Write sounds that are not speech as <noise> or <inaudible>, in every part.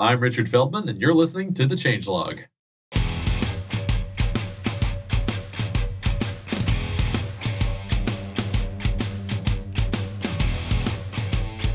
I'm Richard Feldman, and you're listening to The Changelog.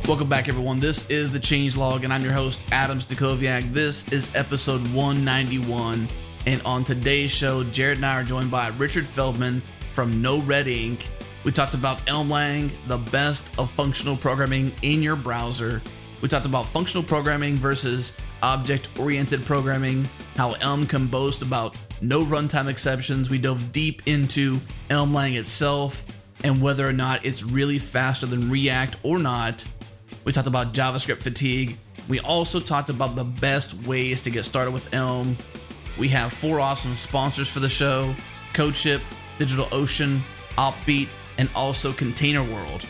Welcome back, everyone. This is the Change Log, and I'm your host, Adam Stacoviak. This is episode 191. And on today's show, Jared and I are joined by Richard Feldman from NoRedInk. We talked about Elmlang, the best of functional programming in your browser. We talked about functional programming versus object oriented programming, how Elm can boast about no runtime exceptions. We dove deep into Elm Lang itself and whether or not it's really faster than React or not. We talked about JavaScript fatigue. We also talked about the best ways to get started with Elm. We have four awesome sponsors for the show CodeShip, DigitalOcean, Opbeat, and also Container World.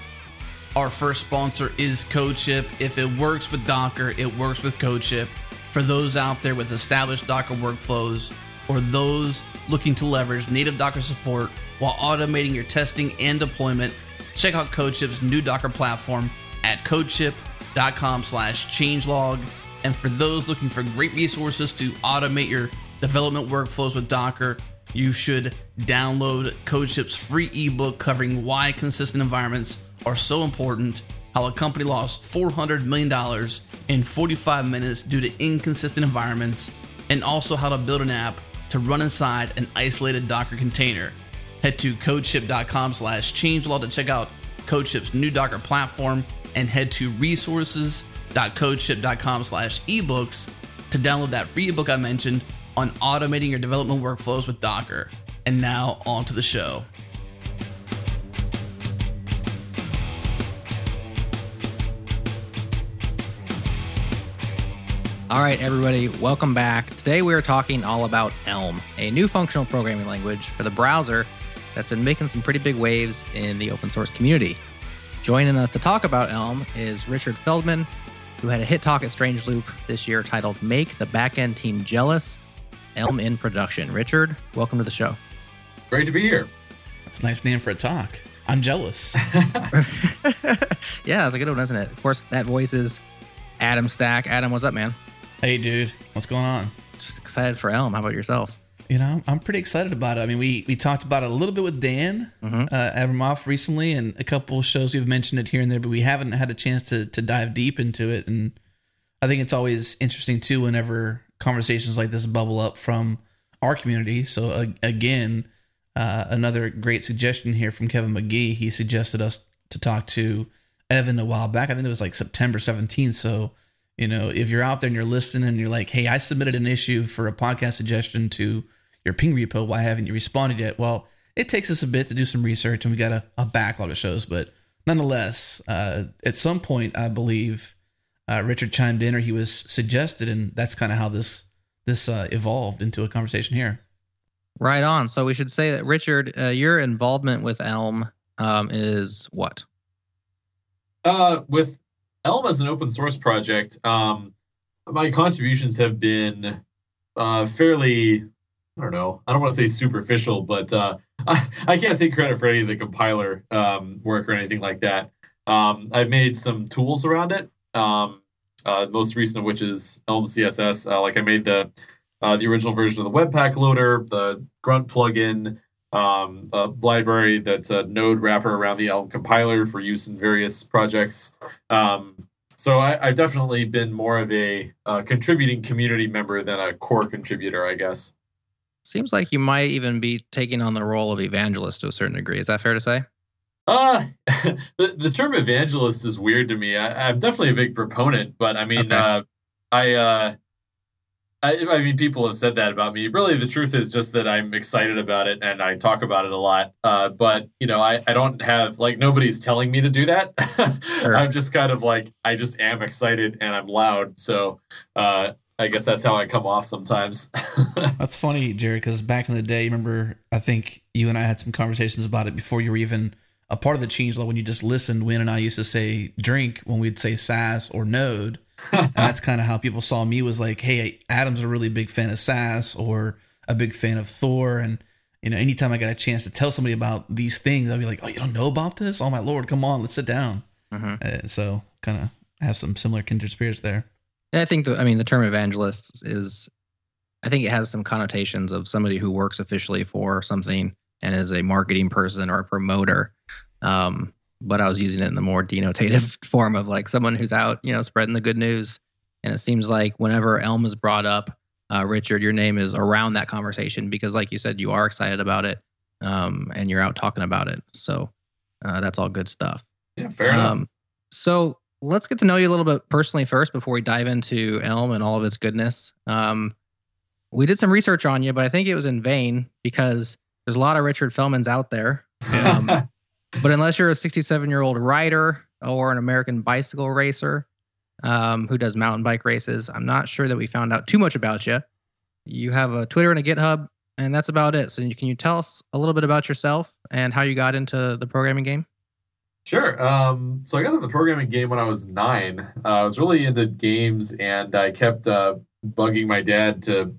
Our first sponsor is CodeShip. If it works with Docker, it works with CodeShip. For those out there with established Docker workflows or those looking to leverage native Docker support while automating your testing and deployment, check out CodeShip's new Docker platform at codeship.com slash changelog. And for those looking for great resources to automate your development workflows with Docker, you should download CodeShip's free ebook covering why consistent environments are so important, how a company lost $400 million in 45 minutes due to inconsistent environments, and also how to build an app to run inside an isolated Docker container. Head to codeship.com slash changelog to check out CodeShip's new Docker platform and head to resources.codeship.com slash ebooks to download that free ebook I mentioned on automating your development workflows with Docker. And now on to the show. All right, everybody, welcome back. Today we are talking all about Elm, a new functional programming language for the browser that's been making some pretty big waves in the open source community. Joining us to talk about Elm is Richard Feldman, who had a hit talk at Strange Loop this year titled Make the Backend Team Jealous Elm in Production. Richard, welcome to the show. Great to be here. That's a nice name for a talk. I'm jealous. <laughs> <laughs> yeah, it's a good one, isn't it? Of course, that voice is Adam Stack. Adam, what's up, man? Hey, dude, what's going on? Just excited for Elm. How about yourself? You know, I'm pretty excited about it. I mean, we we talked about it a little bit with Dan Mhm. uh, Abramov recently, and a couple of shows we've mentioned it here and there, but we haven't had a chance to to dive deep into it. And I think it's always interesting too whenever conversations like this bubble up from our community. So uh, again, uh, another great suggestion here from Kevin McGee. He suggested us to talk to Evan a while back. I think it was like September 17th. So you know, if you're out there and you're listening and you're like, hey, I submitted an issue for a podcast suggestion to your ping repo. Why haven't you responded yet? Well, it takes us a bit to do some research and we got a, a backlog of shows, but nonetheless, uh, at some point, I believe uh, Richard chimed in or he was suggested, and that's kind of how this this uh, evolved into a conversation here. Right on. So we should say that Richard, uh, your involvement with Elm um, is what? Uh, with Elm as an open source project, um, my contributions have been uh, fairly, I don't know, I don't want to say superficial, but uh, <laughs> I, I can't take credit for any of the compiler um, work or anything like that. Um, I've made some tools around it. Um, uh, most recent of which is Elm CSS. Uh, like I made the uh, the original version of the Webpack loader, the Grunt plugin, um, a library that's a node wrapper around the Elm compiler for use in various projects. Um, so I, I've definitely been more of a uh, contributing community member than a core contributor, I guess. Seems like you might even be taking on the role of evangelist to a certain degree. Is that fair to say? Uh, <laughs> the, the term evangelist is weird to me. I, I'm definitely a big proponent, but I mean, Okay. uh, I, uh, I, I mean, people have said that about me. Really, the truth is just that I'm excited about it and I talk about it a lot. Uh, but you know, I, I don't have like nobody's telling me to do that. <laughs> Sure. I'm just kind of like I just am excited and I'm loud. So uh, I guess that's how I come off sometimes. <laughs> That's funny, Jared, because back in the day, remember, I think you and I had some conversations about it before you were even a part of the change log when you just listened. When and I used to say drink when we'd say Sass or Node. <laughs> and that's kind of how people saw me was like, hey, Adam's a really big fan of Sass or a big fan of Thor. And, you know, anytime I got a chance to tell somebody about these things, I'd be like, oh, you don't know about this? Oh, my Lord, come on, let's sit down. Mhm. Uh, so kind of have some similar kindred spirits there. And I think the, I mean, the term evangelist is, I think it has some connotations of somebody who works officially for something and is a marketing person or a promoter. Um, but I was using it in the more denotative <laughs> form of like someone who's out, you know, spreading the good news. And it seems like whenever Elm is brought up, uh, Richard, your name is around that conversation because, like you said, you are excited about it um, and you're out talking about it. So uh, that's all good stuff. Yeah, fair enough. Um, so let's get to know you a little bit personally first before we dive into Elm and all of its goodness. Um, we did some research on you, but I think it was in vain because there's a lot of Richard Feldmans out there. <laughs> Um, but unless you're a 67 year old rider or an American bicycle racer um, who does mountain bike races, I'm not sure that we found out too much about you. You have a Twitter and a GitHub, and that's about it. So, can you tell us a little bit about yourself and how you got into the programming game? Sure. Um, so I got into the programming game when I was nine. Uh, I was really into games, and I kept uh, bugging my dad to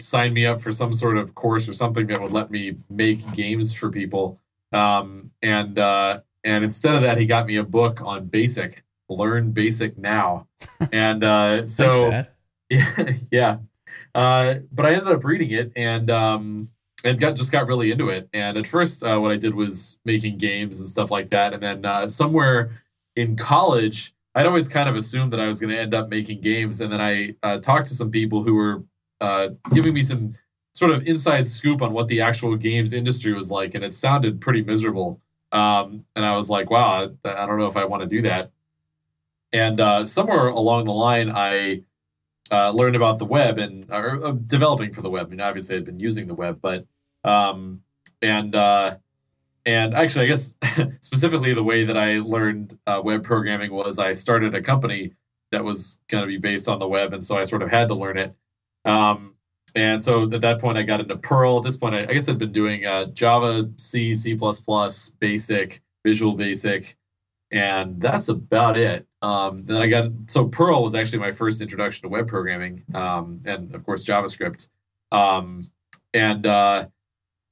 sign me up for some sort of course or something that would let me make games for people. Um, and uh, and instead of that, he got me a book on Basic. Learn Basic now. <laughs> And uh, so Thanks, <laughs> yeah, yeah. Uh, but I ended up reading it and um, and got just got really into it. And at first, uh, what I did was making games and stuff like that. And then uh, somewhere in college, I'd always kind of assumed that I was going to end up making games. And then I uh, talked to some people who were uh, giving me some sort of inside scoop on what the actual games industry was like, and it sounded pretty miserable. Um, and I was like, wow, I, I, don't know if I want to do that. And uh, somewhere along the line, I uh, learned about the web and uh, developing for the web. I mean, obviously, I'd been using the web, but um, and uh, and actually, I guess <laughs> specifically the way that I learned uh, web programming was I started a company that was going to be based on the web, and so I sort of had to learn it. Um, and so at that point, I got into Perl. At this point, I, I guess I'd been doing uh, Java, C, C++, Basic, Visual Basic, and that's about it. Um, then I got so Perl was actually my first introduction to web programming, um, and of course JavaScript. Um, and uh,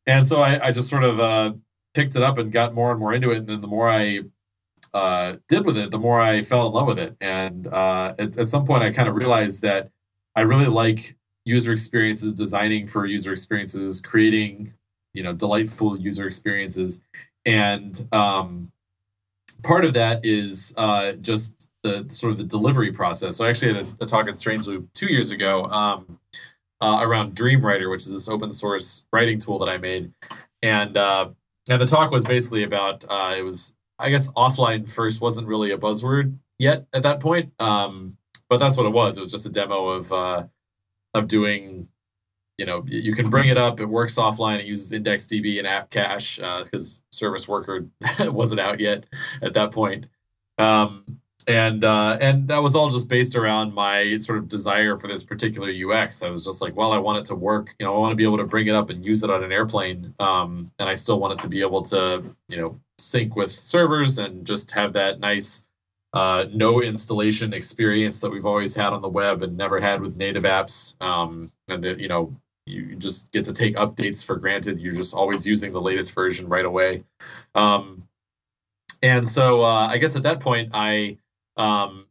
and so I, I just sort of uh, picked it up and got more and more into it. And then the more I uh, did with it, the more I fell in love with it. And uh, at, at some point, I kind of realized that I really like user experiences, designing for user experiences, creating you know delightful user experiences, and um, part of that is uh, just the sort of the delivery process. So I actually had a, a talk at Strange Loop two years ago um, uh, around Dreamwriter, which is this open source writing tool that I made, and uh, and the talk was basically about uh, it was I guess offline first wasn't really a buzzword yet at that point, um, but that's what it was. It was just a demo of uh, of doing you know you can bring it up it works offline it uses IndexedDB and app cache because uh, service worker <laughs> wasn't out yet at that point. Um, and uh, and that was all just based around my sort of desire for this particular ux i was just like well i want it to work you know i want to be able to bring it up and use it on an airplane um, and i still want it to be able to you know sync with servers and just have that nice uh, no installation experience that we've always had on the web and never had with native apps. Um, and that you know you just get to take updates for granted. You're just always using the latest version right away. Um, and so uh, I guess at that point I um,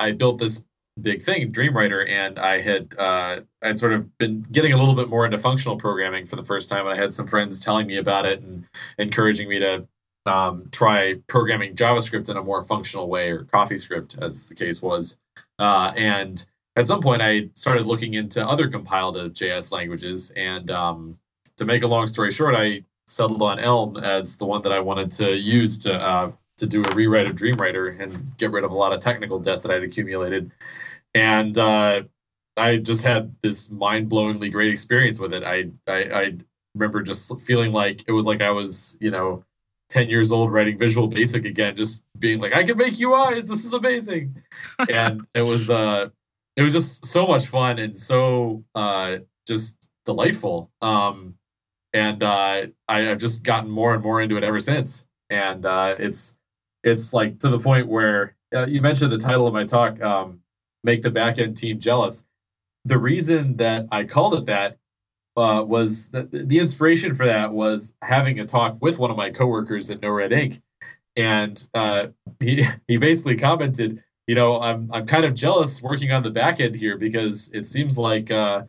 I built this big thing, Dreamwriter, and I had uh, I'd sort of been getting a little bit more into functional programming for the first time. And I had some friends telling me about it and encouraging me to um, try programming JavaScript in a more functional way, or CoffeeScript, as the case was. Uh, and at some point, I started looking into other compiled JS languages. And um, to make a long story short, I settled on Elm as the one that I wanted to use to uh, to do a rewrite of Dreamwriter and get rid of a lot of technical debt that I'd accumulated. And uh, I just had this mind blowingly great experience with it. I, I I remember just feeling like it was like I was you know 10 years old writing Visual Basic again, just being like, I can make UIs. This is amazing. <laughs> and it was, uh, it was just so much fun and so, uh, just delightful. Um, and, uh, I, have just gotten more and more into it ever since. And, uh, it's, it's like to the point where uh, you mentioned the title of my talk, um, make the backend team jealous. The reason that I called it that uh, was the, the inspiration for that was having a talk with one of my coworkers at NoRedInk, and uh, he <laughs> he basically commented, you know, I'm I'm kind of jealous working on the back end here because it seems like uh,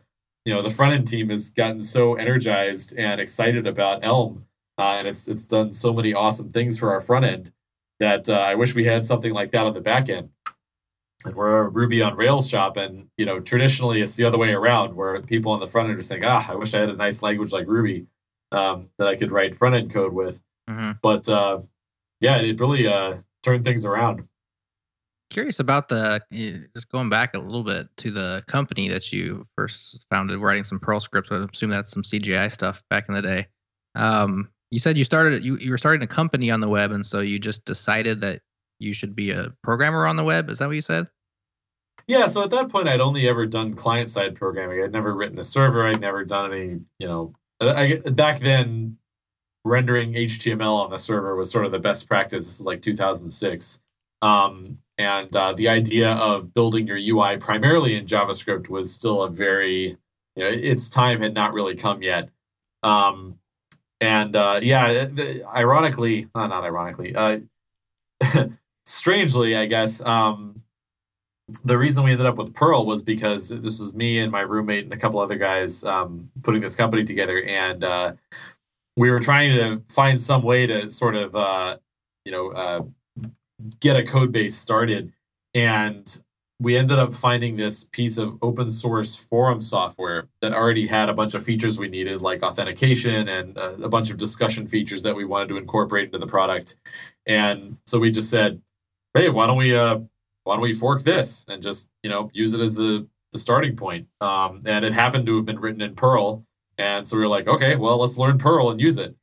you know the front end team has gotten so energized and excited about Elm, uh, and it's it's done so many awesome things for our front end that uh, I wish we had something like that on the back end. And we're a Ruby on Rails shop, and you know traditionally it's the other way around, where people on the front end are saying, "Ah, I wish I had a nice language like Ruby um, that I could write front end code with." Mm-hmm. But uh, yeah, it really uh, turned things around. Curious about the just going back a little bit to the company that you first founded, writing some Perl scripts. I assume that's some CGI stuff back in the day. Um, you said you started you you were starting a company on the web, and so you just decided that you should be a programmer on the web. Is that what you said? Yeah. So at that point, I'd only ever done client side programming. I'd never written a server. I'd never done any. You know, I, back then, rendering HTML on the server was sort of the best practice. This is like 2006. Um, and uh, the idea of building your UI primarily in JavaScript was still a very, you know, its time had not really come yet. Um, and uh, yeah, the, ironically, uh, not ironically, uh, <laughs> strangely, I guess, um, the reason we ended up with Perl was because this was me and my roommate and a couple other guys um, putting this company together, and uh, we were trying to find some way to sort of, uh, you know, uh, get a code base started. And we ended up finding this piece of open source forum software that already had a bunch of features we needed, like authentication and a, a bunch of discussion features that we wanted to incorporate into the product. And so we just said, "Hey, why don't we uh, why don't we fork this and just you know use it as the the starting point?" Um, and it happened to have been written in Perl, and so we were like, "Okay, well, let's learn Perl and use it."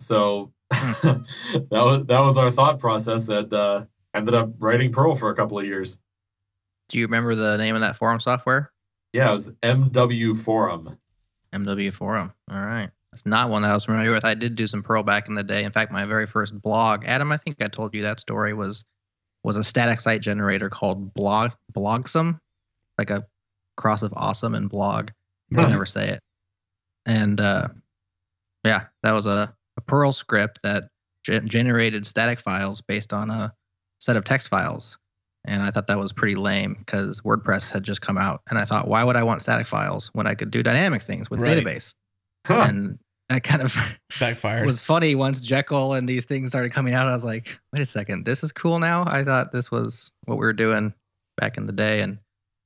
So <laughs> that was that was our thought process, and uh, ended up writing Perl for a couple of years. Do you remember the name of that forum software? Yeah, it was MW Forum. MW Forum. All right. That's not one that I was familiar with. I did do some Perl back in the day. In fact, my very first blog, Adam, I think I told you that story was was a static site generator called Blog Blogsome, like a cross of awesome and blog. I never say it. And uh, yeah, that was a, a Perl script that ge- generated static files based on a set of text files. And I thought that was pretty lame because WordPress had just come out. And I thought, why would I want static files when I could do dynamic things with Right. database? Huh. And that kind of Backfired. It was funny once Jekyll and these things started coming out. I was like, wait a second, this is cool now. I thought this was what we were doing back in the day, and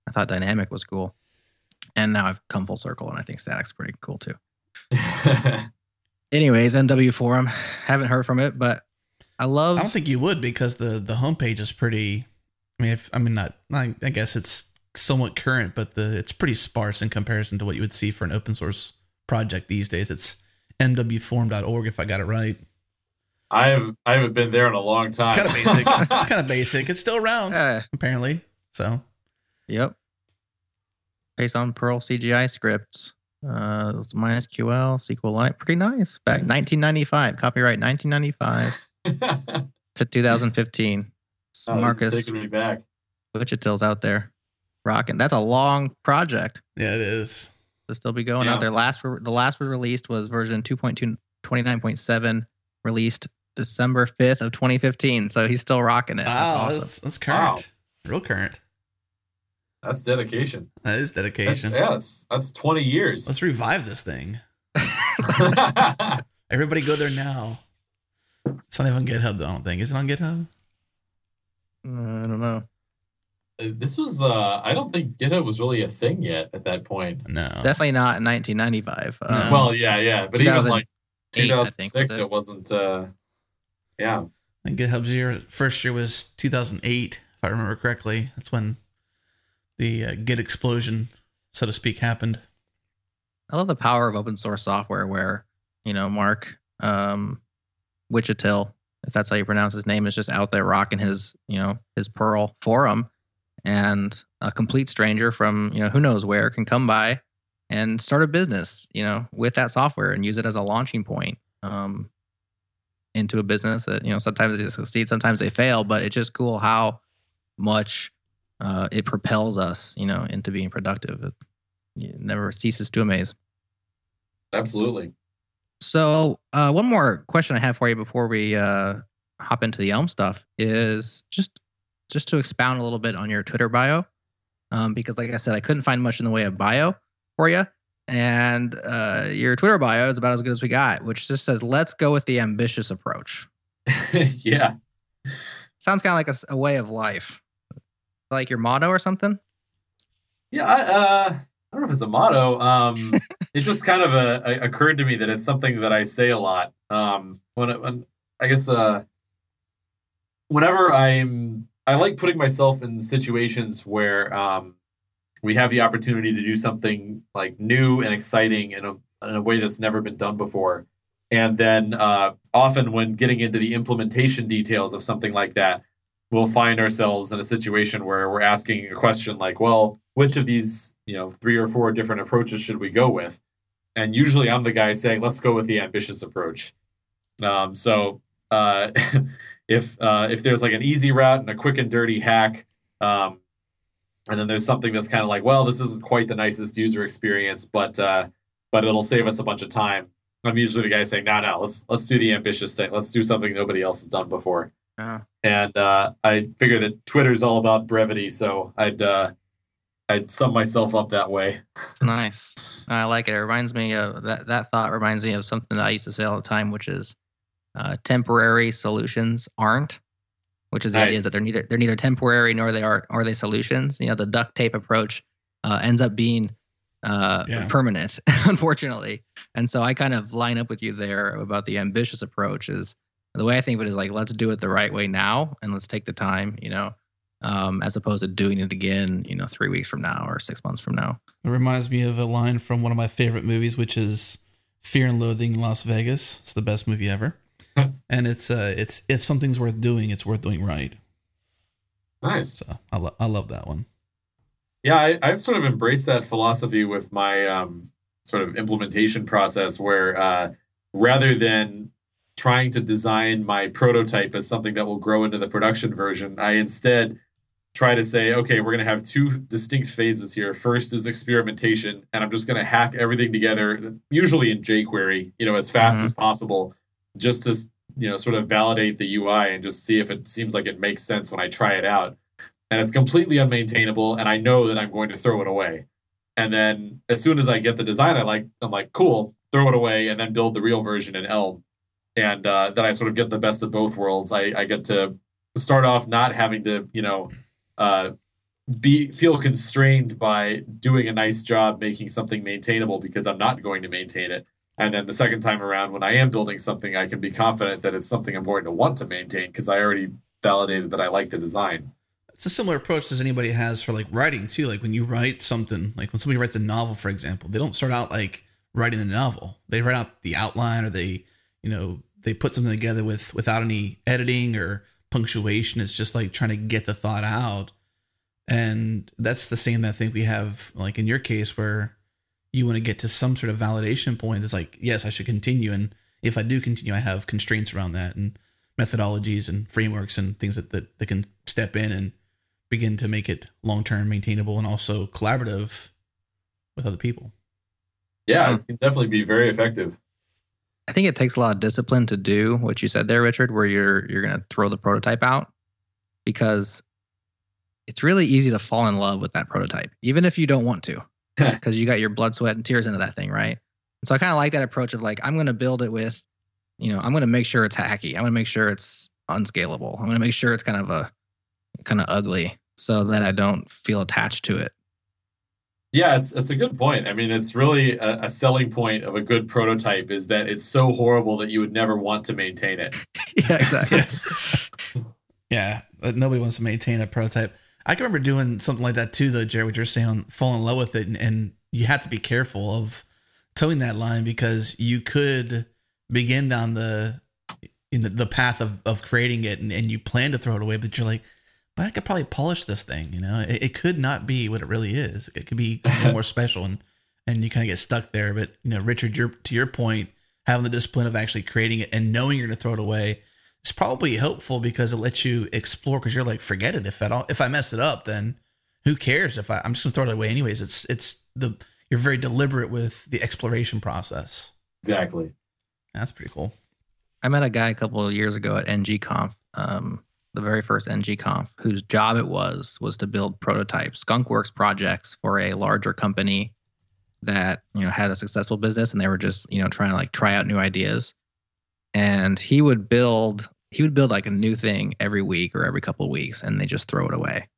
I thought dynamic was cool. And now I've come full circle, and I think static's pretty cool too. <laughs> Anyways, MW forum, haven't heard from it, but I love. I don't think you would because the the homepage is pretty. I mean, if I mean not, I, I guess it's somewhat current, but the it's pretty sparse in comparison to what you would see for an open source project these days. It's mwforum.org if I got it right. I have I haven't been there in a long time. Kind of basic. <laughs> it's kind of basic. It's still around Eh, apparently. So yep. Based on Perl CGI scripts. Uh, it's MySQL, SQLite, pretty nice. Back 1995, copyright 1995 <laughs> to 2015. Oh, this is Marcus taking me back. Wichita's out there rocking. That's a long project yeah, it is. To still be going Yeah. out there. Last re- the last was released was version 2.2 released December 5th of 2015. So he's still rocking it. That's awesome. that's, that's current. Real current. That's dedication. That is That's, dedication. yeah, that's that's twenty years. Let's revive this thing. <laughs> Everybody go there now. It's not even on GitHub, though, I don't think. Is it on GitHub? Uh, I don't know. This was uh I don't think GitHub was really a thing yet at that point. No. Definitely not in 1995. No. Um, Well, yeah, yeah, but even 2008, like I think, 2006, was it it? wasn't. uh Yeah, I think GitHub's year, first year was 2008, if I remember correctly. That's when the uh, Git explosion, so to speak, happened. I love the power of open source software where, you know, Mark um, Wichitill, if that's how you pronounce his name, is just out there rocking his, you know, his Perl forum. And a complete stranger from, you know, who knows where can come by and start a business, you know, with that software and use it as a launching point um, into a business that, you know, sometimes they succeed, sometimes they fail, but it's just cool how much uh, it propels us, you know, into being productive. It, it never ceases to amaze. absolutely. So, uh, one more question I have for you before we uh, hop into the Elm stuff is just just to expound a little bit on your Twitter bio, um, because like I said, I couldn't find much in the way of bio for you, and uh, your Twitter bio is about as good as we got, which just says, "Let's go with the ambitious approach." <laughs> yeah, sounds kind of like a, a, way of life, like your motto or something. Yeah, I, uh, I don't know if it's a motto. Um, <laughs> it just kind of uh, occurred to me that it's something that I say a lot. Um, when, it, when I guess uh, whenever I'm, I like putting myself in situations where um, we have the opportunity to do something like new and exciting in a in a way that's never been done before. And then uh, often when getting into the implementation details of something like that, we'll find ourselves in a situation where we're asking a question like, well, which of these, you know, three or four different approaches should we go with? And usually I'm the guy saying, let's go with the ambitious approach. Um, so uh, <laughs> if uh, if there's like an easy route and a quick and dirty hack, um, and then there's something that's kind of like, well, this isn't quite the nicest user experience, but uh, but it'll save us a bunch of time. I'm usually the guy saying, no, no, let's let's do the ambitious thing. Let's do something nobody else has done before. Uh-huh. And uh, I figure that Twitter's all about brevity, so I'd uh, I'd sum myself up that way. <laughs> nice. I like it. It reminds me of that. That thought reminds me of something that I used to say all the time, which is uh, temporary solutions aren't, which is the nice. idea that they're neither they're neither temporary nor they are are they solutions. You know, the duct tape approach uh, ends up being uh, yeah. permanent, <laughs> unfortunately. And so I kind of line up with you there about the ambitious approach. Is the way I think of it is like let's do it the right way now, and let's take the time. You know, um, as opposed to doing it again, you know, three weeks from now or six months from now. It reminds me of a line from one of my favorite movies, which is Fear and Loathing in Las Vegas. It's the best movie ever, <laughs> and it's uh, it's if something's worth doing, it's worth doing right. Nice. So I, lo- I love that one. Yeah, I, I've sort of embraced that philosophy with my um, sort of implementation process, where uh, rather than trying to design my prototype as something that will grow into the production version, I instead try to say, okay, we're going to have two distinct phases here. First is experimentation, and I'm just going to hack everything together, usually in jQuery, you know, as fast mm-hmm. as possible, just to you know sort of validate the UI and just see if it seems like it makes sense when I try it out. And it's completely unmaintainable, and I know that I'm going to throw it away. And then as soon as I get the design I like, I'm like, cool, throw it away, and then build the real version in Elm. And uh, then I sort of get the best of both worlds. I, I get to start off not having to, you know, uh, be feel constrained by doing a nice job making something maintainable because I'm not going to maintain it. And then the second time around, when I am building something, I can be confident that it's something I'm going to want to maintain because I already validated that I like the design. It's a similar approach as anybody has for like writing too. Like when you write something, like when somebody writes a novel, for example, they don't start out like writing the novel. They write out the outline or they, you know, they put something together with without any editing or punctuation. It's just like trying to get the thought out. And that's the same I think we have like in your case where you want to get to some sort of validation point. It's like, yes, I should continue. And if I do continue, I have constraints around that and methodologies and frameworks and things that, that, that can step in and begin to make it long term maintainable and also collaborative with other people. Yeah, it can definitely be very effective. I think it takes a lot of discipline to do what you said there, Richard, where you're you're gonna throw the prototype out because it's really easy to fall in love with that prototype, even if you don't want to, <laughs> because you got your blood, sweat, and tears into that thing, right? so I kind of like that approach of like, I'm going to build it with, you know, I'm going to make sure it's hacky. I'm going to make sure it's unscalable. I'm going to make sure it's kind of a kind of ugly so that I don't feel attached to it. Yeah, it's it's a good point. I mean, it's really a, a, selling point of a good prototype is that it's so horrible that you would never want to maintain it. <laughs> yeah, exactly. <laughs> yeah, nobody wants to maintain a prototype. I can remember doing something like that too, though, Jared. What you're saying, fall in love with it, and, and you have to be careful of towing that line because you could begin down the in the, the path of, of creating it, and, and you plan to throw it away, but you're like, but I could probably polish this thing. You know, it, it could not be what it really is. It could be <laughs> more special, and and you kind of get stuck there. But you know, Richard, your to your point, having the discipline of actually creating it and knowing you're going to throw it away it's probably helpful because it lets you explore because you're like forget it. If I don't if I mess it up then who cares? If I I'm just gonna throw it away anyways. It's it's the you're very deliberate with the exploration process. Exactly. That's pretty cool. I met a guy a couple of years ago at NGConf um, the very first ngconf whose job it was was to build prototypes skunkworks projects for a larger company that you know had a successful business and they were just you know trying to like try out new ideas. And he would build he would build like a new thing every week or every couple of weeks and they just throw it away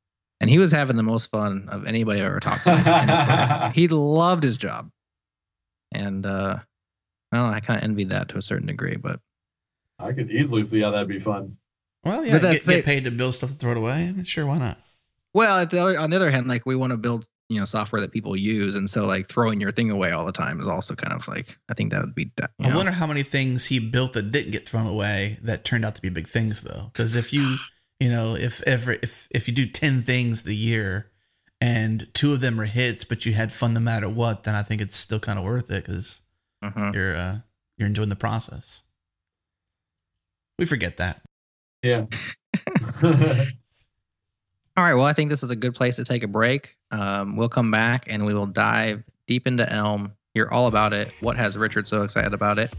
and he was having the most fun of anybody I've ever talked to <laughs> he loved his job and uh I don't know, I kind of envied that to a certain degree, but I could easily see how that'd be fun. Well, yeah, But get, get paid to build stuff to throw it away. Sure, why not? well, at the other, on the other hand, like we want to build you know software that people use, and so like throwing your thing away all the time is also kind of like I think that would be. da- You I wonder how many things he built that didn't get thrown away that turned out to be big things though. Because if you, <sighs> you know, if ever if if you do ten things the year and two of them are hits, but you had fun no matter what, then I think it's still kind of worth it because Mhm. you're uh, you're enjoying the process. We forget that. Yeah. <laughs> <laughs> All right. Well, I think this is a good place to take a break. Um, we'll come back and we will dive deep into Elm, hear all about it. What has Richard so excited about it?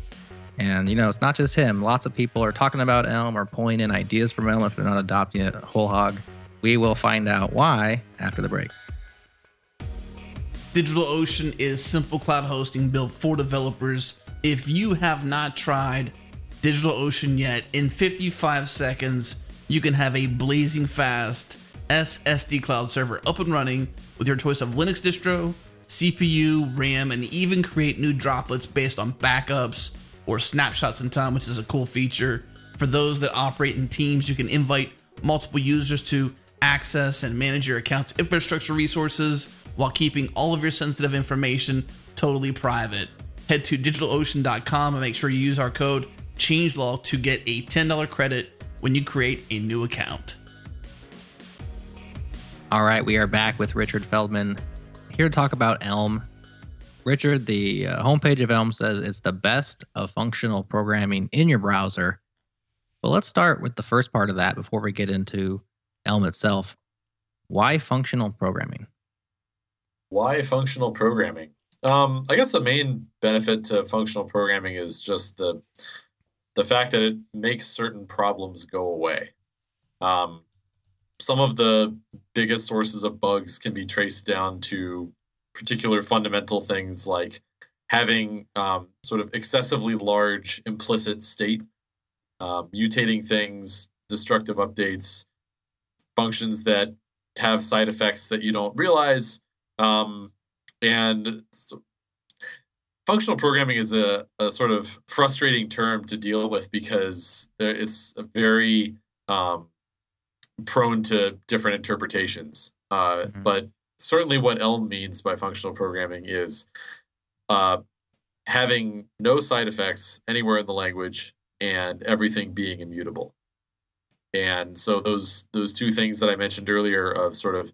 And, you know, it's not just him. Lots of people are talking about Elm or pulling in ideas from Elm if they're not adopting it whole hog. We will find out why after the break. DigitalOcean is simple cloud hosting built for developers. If you have not tried DigitalOcean yet, in 55 seconds, you can have a blazing fast SSD cloud server up and running with your choice of Linux distro, CPU, RAM, and even create new droplets based on backups or snapshots in time, which is a cool feature. For those that operate in teams, you can invite multiple users to access and manage your account's infrastructure resources while keeping all of your sensitive information totally private. Head to digitalocean.com and make sure you use our code CHANGELOG to get a $10 credit when you create a new account. All right, we are back with Richard Feldman here to talk about Elm. Richard, the uh, homepage of Elm says it's the best of functional programming in your browser. But let's start with the first part of that before we get into Elm itself. Why functional programming? Why functional programming? Um, I guess the main benefit to functional programming is just the the fact that it makes certain problems go away. Um, some of the biggest sources of bugs can be traced down to particular fundamental things like having um, sort of excessively large implicit state, uh, mutating things, destructive updates, functions that have side effects that you don't realize. Um, and so functional programming is a, a sort of frustrating term to deal with because it's a very um, prone to different interpretations. Uh, Mhm. But certainly, what Elm means by functional programming is uh, having no side effects anywhere in the language and everything being immutable. And so those those two things that I mentioned earlier of sort of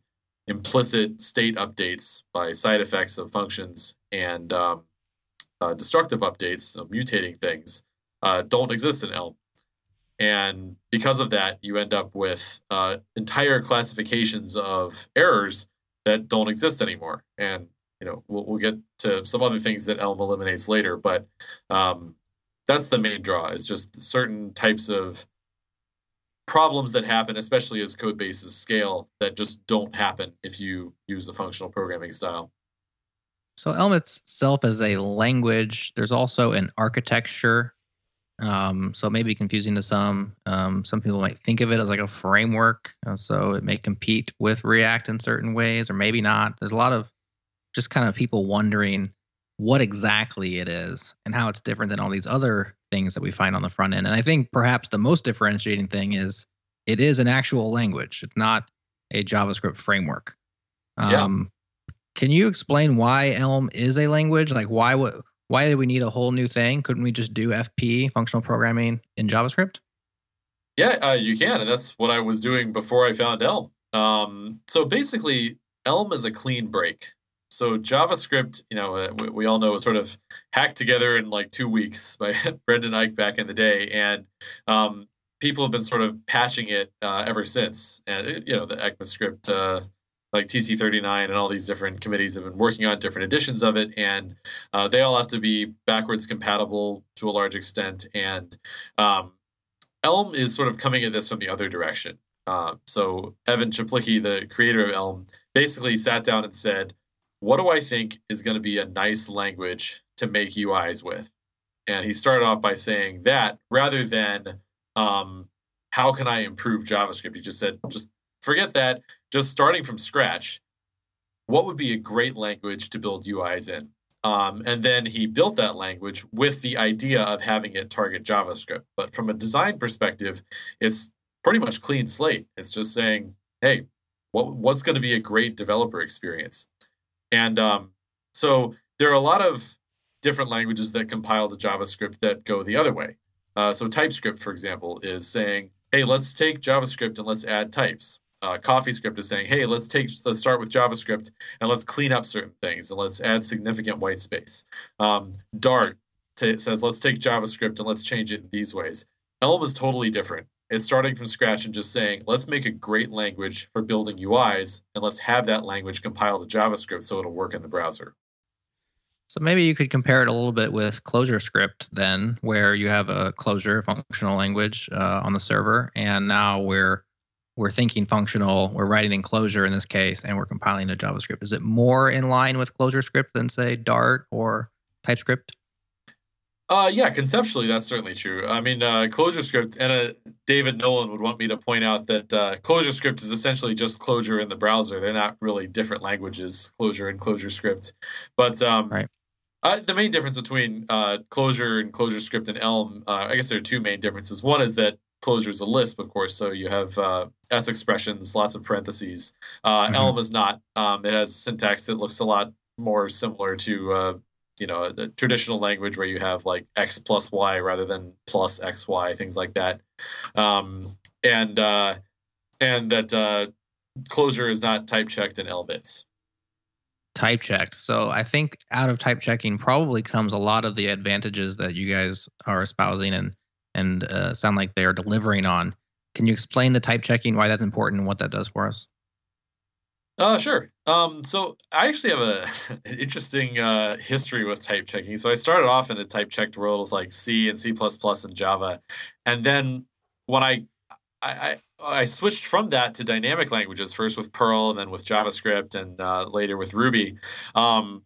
implicit state updates by side effects of functions and um, uh, destructive updates, so mutating things, uh, don't exist in Elm. And because of that, you end up with uh, entire classifications of errors that don't exist anymore. And you know, we'll, we'll get to some other things that Elm eliminates later, but um, that's the main draw. Is just certain types of problems that happen, especially as code bases scale, that just don't happen if you use the functional programming style. So Elm itself is a language. There's also an architecture. Um, so it may be confusing to some. Um, some people might think of it as like a framework. uh, so it may compete with React in certain ways, or maybe not. There's a lot of just kind of people wondering what exactly it is and how it's different than all these other things that we find on the front end. And I think perhaps the most differentiating thing is it is an actual language. It's not a JavaScript framework. Yeah. Um, Can you explain why Elm is a language? Like why would why did we need a whole new thing? Couldn't we just do FP functional programming in JavaScript? Yeah, uh, you can, and that's what I was doing before I found Elm. Um, so basically, Elm is a clean break. So JavaScript, you know, uh, we, we all know, was sort of hacked together in like two weeks <laughs> by Brendan Eich back in the day, and um, people have been sort of patching it uh, ever since. And uh, you know, the ECMAScript, uh, like TC39, and all these different committees have been working on different editions of it, and uh, they all have to be backwards compatible to a large extent. And um, Elm is sort of coming at this from the other direction. Uh, so Evan Czaplicki, the creator of Elm, basically sat down and said, "What do I think is going to be a nice language to make UIs with?" And he started off by saying that rather than um, how can I improve JavaScript, he just said, just forget that. Just starting from scratch, what would be a great language to build UIs in? Um, and then he built that language with the idea of having it target JavaScript. But from a design perspective, it's pretty much clean slate. It's just saying, hey, what, what's going to be a great developer experience? And um, so there are a lot of different languages that compile to JavaScript that go the other way. Uh, so TypeScript, for example, is saying, hey, let's take JavaScript and let's add types uh, CoffeeScript is saying, hey, let's take let's start with JavaScript and let's clean up certain things and let's add significant white space. Um, Dart t- says, let's take JavaScript and let's change it in these ways. Elm is totally different. It's starting from scratch and just saying, let's make a great language for building UIs and let's have that language compiled to JavaScript so it'll work in the browser. So maybe you could compare it a little bit with ClojureScript then, where you have a Clojure functional language uh, on the server, and now we're we're thinking functional, we're writing in Clojure in this case, and we're compiling to JavaScript. Is it more in line with ClojureScript than say Dart or TypeScript? Uh, yeah, conceptually that's certainly true. I mean, uh, ClojureScript and uh, David Nolen would want me to point out that uh, ClojureScript is essentially just Clojure in the browser. They're not really different languages, Clojure and ClojureScript. But um, right. Uh, the main difference between uh, Clojure and ClojureScript and Elm, uh, I guess there are two main differences. One is that Clojure is a Lisp, of course, so you have uh, S expressions, lots of parentheses. Uh, mm-hmm. Elm is not. Um, it has syntax that looks a lot more similar to uh, you know a, a, traditional language where you have like x plus y rather than plus x y things like that, um, and uh, and that uh, Clojure is not type checked in Elm is. Type checked. So I think out of type checking probably comes a lot of the advantages that you guys are espousing and and uh, sound like they are delivering on. Can you explain the type checking, why that's important, and what that does for us? Uh, sure. Um, so I actually have a an <laughs> interesting uh, history with type checking. So I started off in a type checked world with like C and C and Java, and then when I I, I switched from that to dynamic languages first with Perl and then with JavaScript and uh, later with Ruby. Um,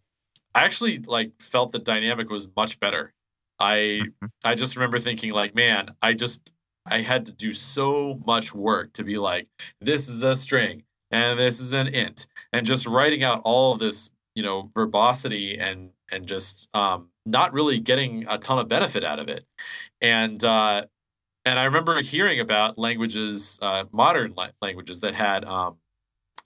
I actually like felt that dynamic was much better. I mm-hmm. I just remember thinking like, man, I just I had to do so much work to be like, this is a string and this is an int, and just writing out all of this, you know, verbosity and and just um, not really getting a ton of benefit out of it. And uh, and I remember hearing about languages, uh, modern la- languages that had um,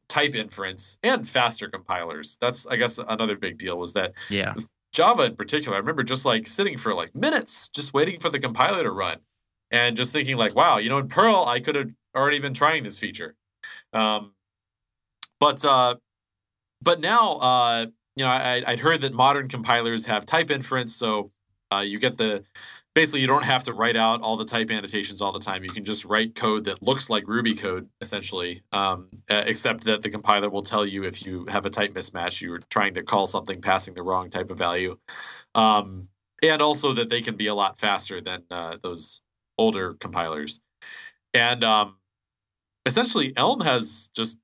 type inference and faster compilers. That's I guess another big deal was that yeah. Java in particular, I remember just like sitting for like minutes, just waiting for the compiler to run, and just thinking like, wow, you know, in Perl I could have already been trying this feature, um, but uh, but now uh, you know I, I'd heard that modern compilers have type inference, so uh, you get the basically you don't have to write out all the type annotations all the time. You can just write code that looks like Ruby code essentially, um, except that the compiler will tell you if you have a type mismatch, you're trying to call something passing the wrong type of value, um, and also that they can be a lot faster than uh, those older compilers. And um, essentially, Elm has just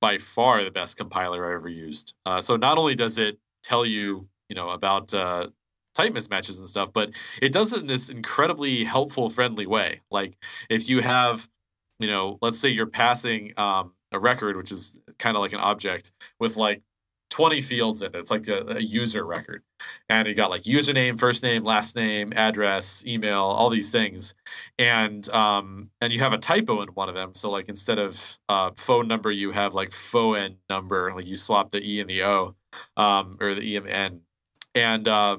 by far the best compiler I ever used. Uh, so not only does it tell you, you know, about uh, mismatches and stuff, but it does it in this incredibly helpful, friendly way. Like if you have, you know, let's say you're passing um, a record, which is kind of like an object with like 20 fields in it. It's like a, a, user record. And you got like username, first name, last name, address, email, all these things. And um and you have a typo in one of them. So like instead of uh phone number, you have like phone number, like you swap the E and the O, um, or the E and N. And uh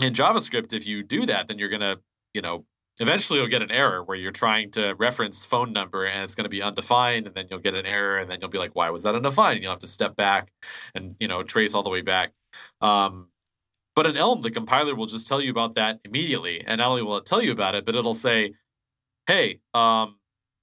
in JavaScript, if you do that, then you're gonna, you know, eventually you'll get an error where you're trying to reference phone number and it's going to be undefined, and then you'll get an error, and then you'll be like, why was that undefined? And you'll have to step back and you know trace all the way back. Um, but in Elm, the compiler will just tell you about that immediately, and not only will it tell you about it, but it'll say, hey, um,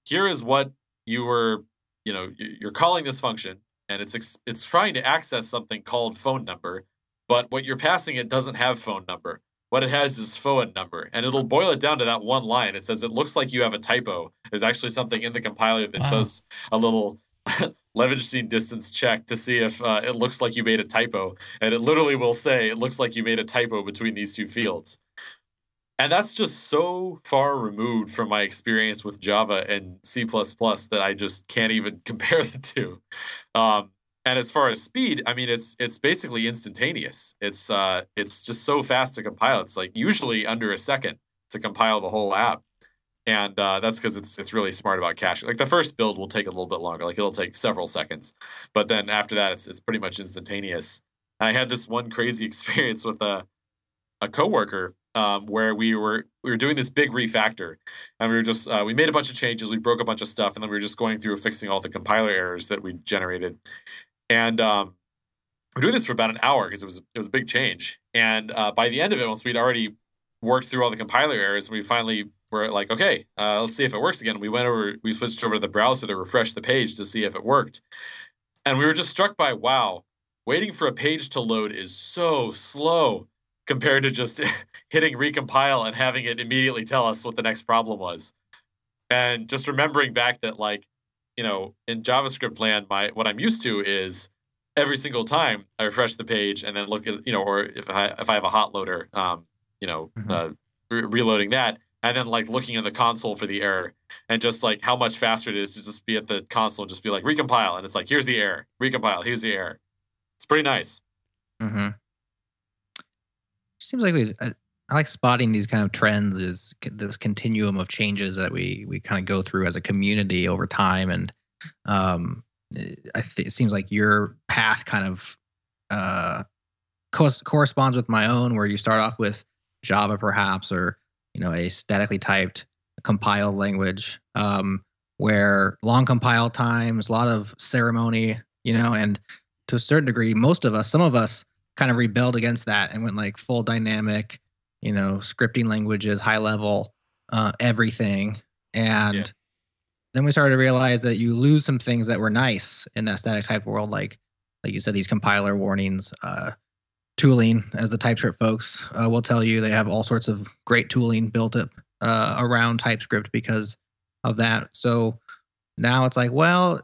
here is what you were, you know, you're calling this function, and it's it's trying to access something called phone number but what you're passing it doesn't have phone number. what it has is phone number, and it'll boil it down to that one line. It says it looks like you have a typo. There's actually something in the compiler that Wow. does a little <laughs> Levenshtein distance check to see if uh, it looks like you made a typo, and it literally will say it looks like you made a typo between these two fields. And that's just so far removed from my experience with Java and C that I just can't even <laughs> compare the two. Um, and as far as speed, I mean, it's it's basically instantaneous. It's uh, it's just so fast to compile. It's like usually under a second to compile the whole app, and uh, that's because it's it's really smart about caching. Like the first build will take a little bit longer. Like it'll take several seconds, but then after that, it's it's pretty much instantaneous. And I had this one crazy <laughs> experience with a a coworker um, where we were we were doing this big refactor, and we were just uh, we made a bunch of changes, we broke a bunch of stuff, and then we were just going through fixing all the compiler errors that we generated, and um, we're doing this for about an hour because it was it was a big change. And uh, by the end of it, once we'd already worked through all the compiler errors, we finally were like, okay, uh, let's see if it works again. We went over, we switched over to the browser to refresh the page to see if it worked, and we were just struck by wow, waiting for a page to load is so slow compared to just <laughs> hitting recompile and having it immediately tell us what the next problem was. And just remembering back that like, you know, in JavaScript land, my what I'm used to is every single time I refresh the page and then look at, you know, or if I if I have a hot loader, um, you know, Mhm. uh, re- reloading that and then like looking in the console for the error and just like how much faster it is to just be at the console and just be like recompile and it's like here's the error, recompile, here's the error. It's pretty nice. Mm-hmm. Seems like we. I like spotting these kind of trends. Is this continuum of changes that we we kind of go through as a community over time, and um, I th- it seems like your path kind of uh cos- corresponds with my own, where you start off with Java, perhaps, or you know, a statically typed compiled language, um, where long compile times, a lot of ceremony, you know, and to a certain degree, most of us, some of us kind of rebelled against that and went like full dynamic, you know, scripting languages, high level, uh, everything. And Yeah. then we started to realize that you lose some things that were nice in that static type world, like like you said, these compiler warnings, uh, tooling, as the TypeScript folks uh, will tell you, they have all sorts of great tooling built up uh, around TypeScript because of that. So now it's like, well,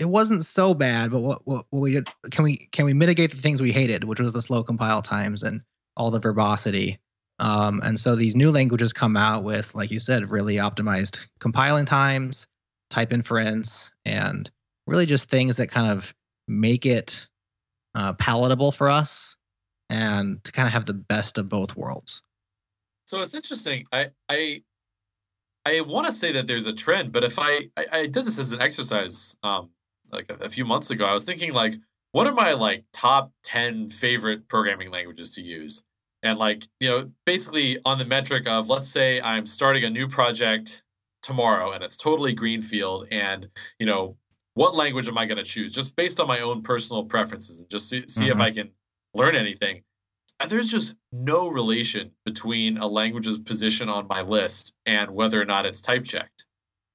it wasn't so bad, but what, what, what we did, can we can we mitigate the things we hated, which was the slow compile times and all the verbosity. Um, and so these new languages come out with, like you said, really optimized compiling times, type inference, and really just things that kind of make it uh, palatable for us and to kind of have the best of both worlds. So it's interesting. I I I want to say that there's a trend, but if I I, I did this as an exercise um like a, a few months ago, I was thinking like, what are my like top ten favorite programming languages to use? And like you know, basically on the metric of let's say I'm starting a new project tomorrow and it's totally greenfield, and you know, what language am I going to choose? Just based on my own personal preferences, and just see, see if Mhm. I can learn anything. And there's just no relation between a language's position on my list and whether or not it's type checked.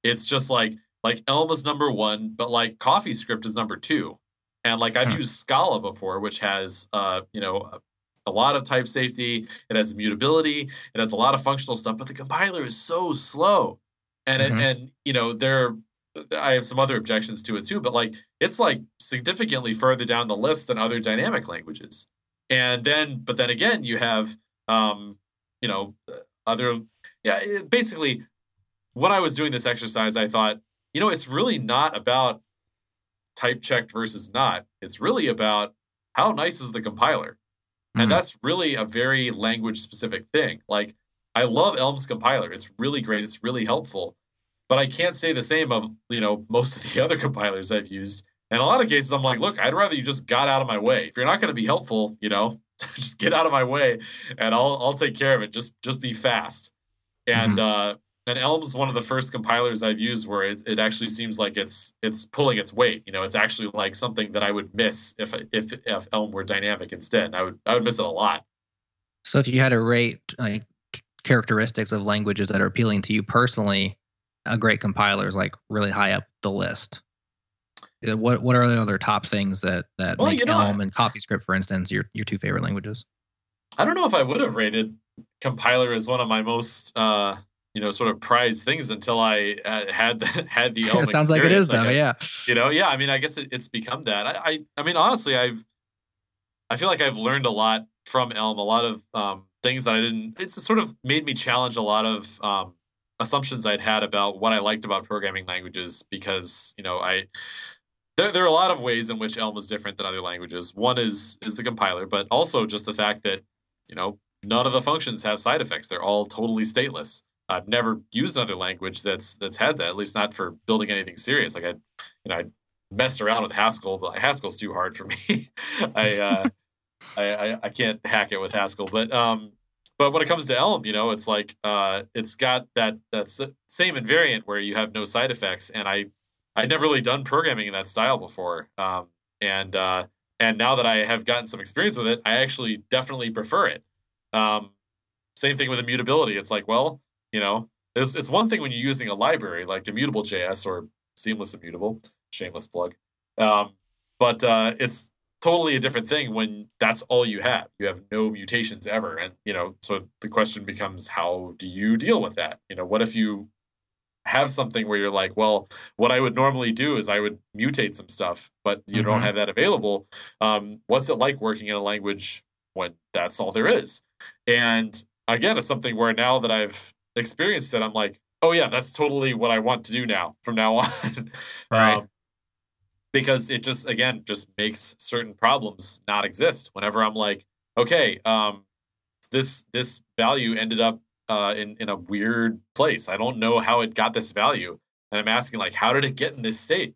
It's just like like Elm is number one, but like CoffeeScript is number two. And like I've used Scala before, which has uh, you know, a, lot of type safety, it has immutability, it has a lot of functional stuff, but the compiler is so slow. And Mhm. it, and you know, there I have some other objections to it too, but like it's like significantly further down the list than other dynamic languages and then but then again you have um you know other yeah it- basically when i was doing this exercise i thought you know it's really not about type checked versus not it's really about how nice is the compiler and Mhm. that's really a very language specific thing. Like i love elm's compiler. It's really great. It's really helpful. But i can't say the same of you know most of the <laughs> other compilers i've used. In a lot of cases i'm like look i'd rather you just got out of my way. If you're not going to be helpful you know <laughs> just get out of my way and i'll i'll take care of it. Just just be fast. And uh and elm's one of the first compilers i've used where it, it actually seems like it's it's pulling its weight you know it's actually like something that i would miss if if if elm were dynamic instead i would i would miss it a lot So if you had to rate like characteristics of languages that are appealing to you personally, a great compiler is like really high up the list. Uh, What what are the other top things that that Well, make you know, Elm and CoffeeScript, for instance, your your two favorite languages? I don't know if I would have rated compiler as one of my most uh, you know sort of prized things until I uh, had <laughs> had the <laughs> Elm. Sounds like it is though. Yeah. You know, yeah. I mean, I guess it, it's become that. I, I, I mean, honestly, I've I feel like I've learned a lot from Elm. A lot of um, things that I didn't. It's sort of made me challenge a lot of um, assumptions I'd had about what I liked about programming languages because you know I there, there are a lot of ways in which Elm is different than other languages. One is is the compiler, but also just the fact that you know none of the functions have side effects. They're all totally stateless. I've never used another language that's that's had that. At least not for building anything serious. Like I, you know, I messed around with Haskell, but Haskell's too hard for me. <laughs> I, uh, <laughs> I, I I can't hack it with Haskell. But um, but when it comes to Elm, you know, it's like uh, it's got that that same invariant where you have no side effects, and I I'd never really done programming in that style before. Um, and uh, and now that I have gotten some experience with it, I actually definitely prefer it. Um, same thing with immutability. It's like, well, you know, it's, it's one thing when you're using a library like Immutable JS or Seamless Immutable, shameless plug. Um, but uh, it's totally a different thing when that's all you have. You have no mutations ever, and you know, so the question becomes, how do you deal with that? You know, what if you have something where you're like, well, what I would normally do is I would mutate some stuff, but you mm-hmm. don't have that available. Um, what's it like working in a language when that's all there is? And again, it's something where now that I've experienced it, I'm like, oh yeah, that's totally what I want to do now from now <laughs> on. right. Um, because it just again just makes certain problems not exist. Whenever I'm like, okay, um, this this value ended up uh, in in a weird place. I don't know how it got this value, and I'm asking like, how did it get in this state?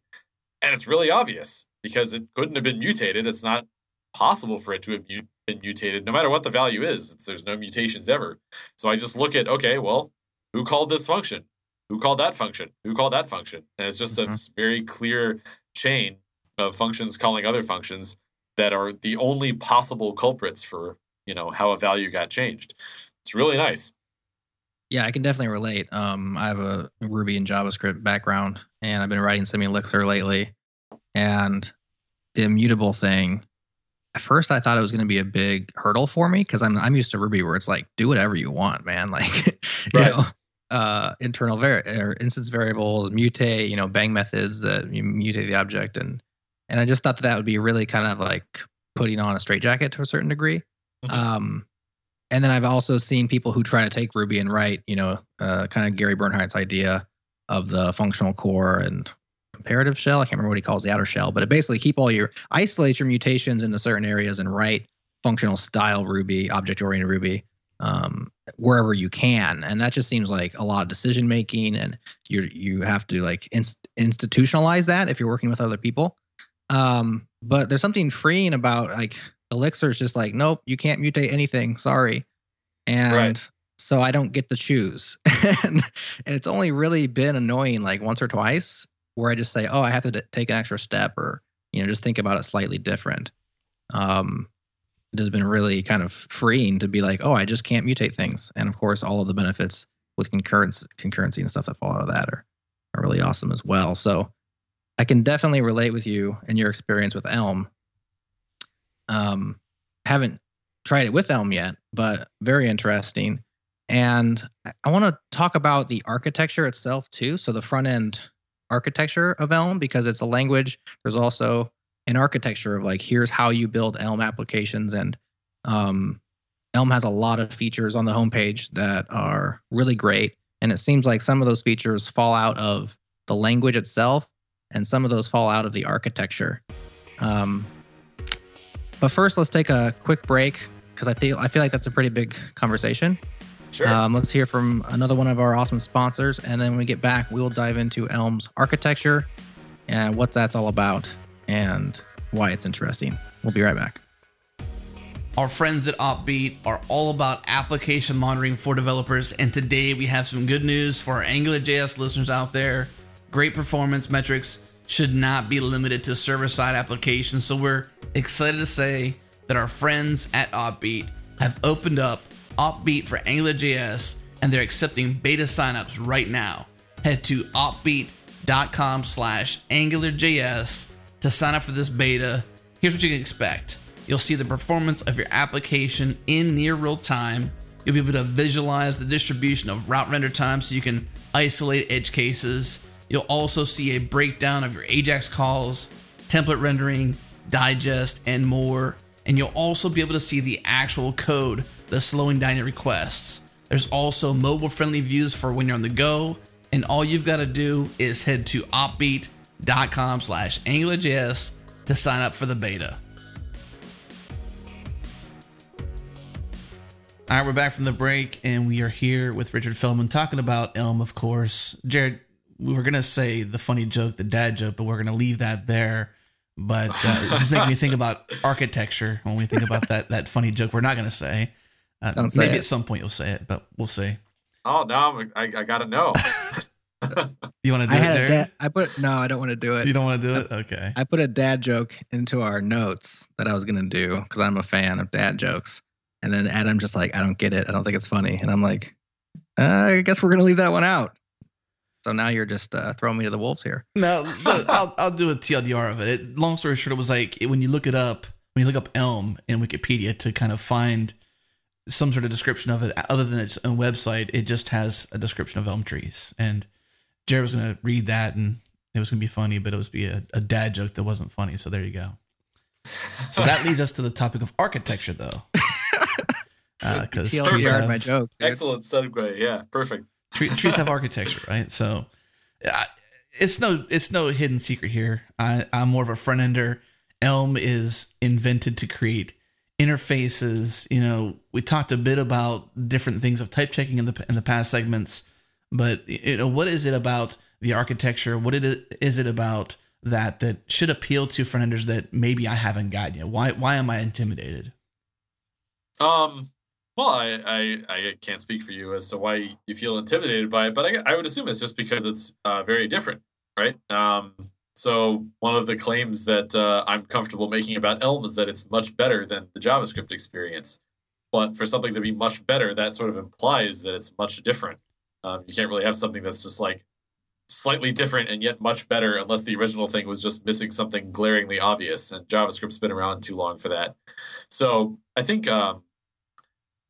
And it's really obvious because it couldn't have been mutated. It's not possible for it to have been mutated, no matter what the value is. there's no mutations ever. So I just look at okay, well, who called this function? Who called that function? Who called that function? And it's just mm-hmm. a very clear chain of functions calling other functions that are the only possible culprits for you know how a value got changed. It's really nice. Yeah, I can definitely relate. Um, I have a Ruby and JavaScript background, and I've been writing Elixir lately. And the immutable thing, at first I thought it was going to be a big hurdle for me because I'm I'm used to Ruby where it's like do whatever you want, man. <laughs> Like, you right. know, uh, internal var- or instance variables, mutate, you know, bang methods that you mutate the object, and and I just thought that that would be really kind of like putting on a straitjacket to a certain degree. Mm-hmm. Um, and then I've also seen people who try to take Ruby and write, you know, uh, kind of Gary Bernhardt's idea of the functional core and imperative shell. I can't remember what he calls the outer shell, but it basically keep all your isolate your mutations into certain areas and write functional style Ruby, object oriented Ruby, um, wherever you can. And that just seems like a lot of decision making, and you you have to like inst- institutionalize that if you're working with other people. Um, but there's something freeing about like Elixir is just like, nope, you can't mutate anything. Sorry. And right. so I don't get to choose. <laughs> and, and it's only really been annoying like once or twice where I just say, oh, I have to d- take an extra step or, you know, just think about it slightly different. Um, it has been really kind of freeing to be like, oh, I just can't mutate things. And of course, all of the benefits with concurrence, concurrency and stuff that fall out of that are, are really awesome as well. So I can definitely relate with you and your experience with Elm um, haven't tried it with Elm yet, but very interesting. And I want to talk about the architecture itself too. So the front end architecture of Elm, because it's a language. There's also an architecture of like here's how you build Elm applications, and um, Elm has a lot of features on the homepage that are really great. And it seems like some of those features fall out of the language itself, and some of those fall out of the architecture. Um, but first, let's take a quick break because I feel I feel like that's a pretty big conversation. Sure. Um, let's hear from another one of our awesome sponsors, and then when we get back, we'll dive into Elm's architecture and what that's all about and why it's interesting. We'll be right back. Our friends at Opbeat are all about application monitoring for developers, and today we have some good news for our AngularJS listeners out there. Great performance metrics should not be limited to server side applications. So we're excited to say that our friends at Opbeat have opened up Opbeat for AngularJS and they're accepting beta signups right now. Head to opbeat.com slash AngularJS to sign up for this beta. Here's what you can expect. You'll see the performance of your application in near real time. You'll be able to visualize the distribution of route render time so you can isolate edge cases. You'll also see a breakdown of your Ajax calls, template rendering, digest, and more. And you'll also be able to see the actual code that's slowing down your requests. There's also mobile friendly views for when you're on the go. And all you've got to do is head to opbeat.com slash AngularJS to sign up for the beta. All right, we're back from the break, and we are here with Richard Feldman talking about Elm, of course. Jared, we were gonna say the funny joke, the dad joke, but we're gonna leave that there. But uh, just making me think <laughs> about architecture when we think about that that funny joke. We're not gonna say. Uh, Don't say maybe it. at some point you'll say it, but we'll see. Oh, no, I'm, I, I gotta know. <laughs> You want to do I it, had Jared? dad. I put no. I don't want to do it. You don't want to do it? Okay. I put a dad joke into our notes that I was gonna do because I'm a fan of dad jokes. And then Adam just like, I don't get it. I don't think it's funny. And I'm like, uh, I guess we're gonna leave that one out. So now you're just uh, throwing me to the wolves here. No, no, I'll I'll do a TLDR of it. it. Long story short, it was like when you look it up, when you look up Elm in Wikipedia to kind of find some sort of description of it, other than its own website, it just has a description of elm trees. And Jared was gonna read that, and it was gonna be funny, but it was be a, a dad joke that wasn't funny. So there you go. So that leads us to the topic of architecture, though, <laughs> uh, because trees, TLDR have- my joke. dude. Excellent segue. Yeah, perfect. Tre- trees have architecture, right? So I, it's no it's no hidden secret here. I, I'm more of a front ender. Elm is invented to create interfaces. You know, we talked a bit about different things of type checking in the in the past segments, but you know, what is it about the architecture? What it is it about that that should appeal to front that maybe I haven't gotten yet? Why why am I intimidated? Um, well, I, I I can't speak for you as to why you feel intimidated by it, but I, I would assume it's just because it's uh, very different, right? Um, so one of the claims that uh, I'm comfortable making about Elm is that it's much better than the JavaScript experience. But for something to be much better, that sort of implies that it's much different. Um, you can't really have something that's just like slightly different and yet much better unless the original thing was just missing something glaringly obvious. And JavaScript's been around too long for that. So I think um,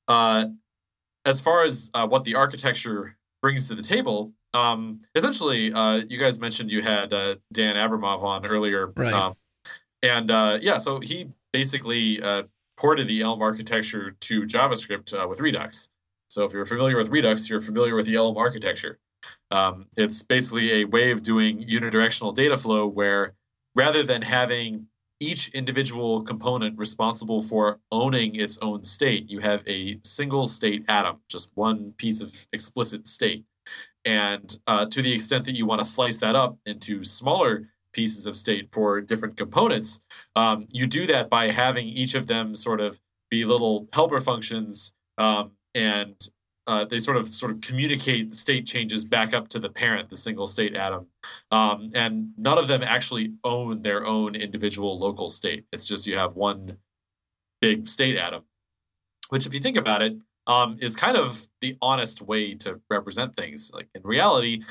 uh, as far as uh, what the architecture brings to the table, um, essentially, uh, you guys mentioned you had uh, Dan Abramov on earlier, Right. Um, and uh, yeah, so he basically uh, ported the Elm architecture to JavaScript uh, with Redux. So if you're familiar with Redux, you're familiar with the Elm architecture. Um, it's basically a way of doing unidirectional data flow where rather than having each individual component responsible for owning its own state, you have a single state atom, just one piece of explicit state. And uh, to the extent that you want to slice that up into smaller pieces of state for different components, um, you do that by having each of them sort of be little helper functions, um, and uh, they sort of sort of communicate state changes back up to the parent, the single state atom. Um, and none of them actually own their own individual local state. It's just you have one big state atom, which, if you think about it, um, is kind of the honest way to represent things. Like in reality,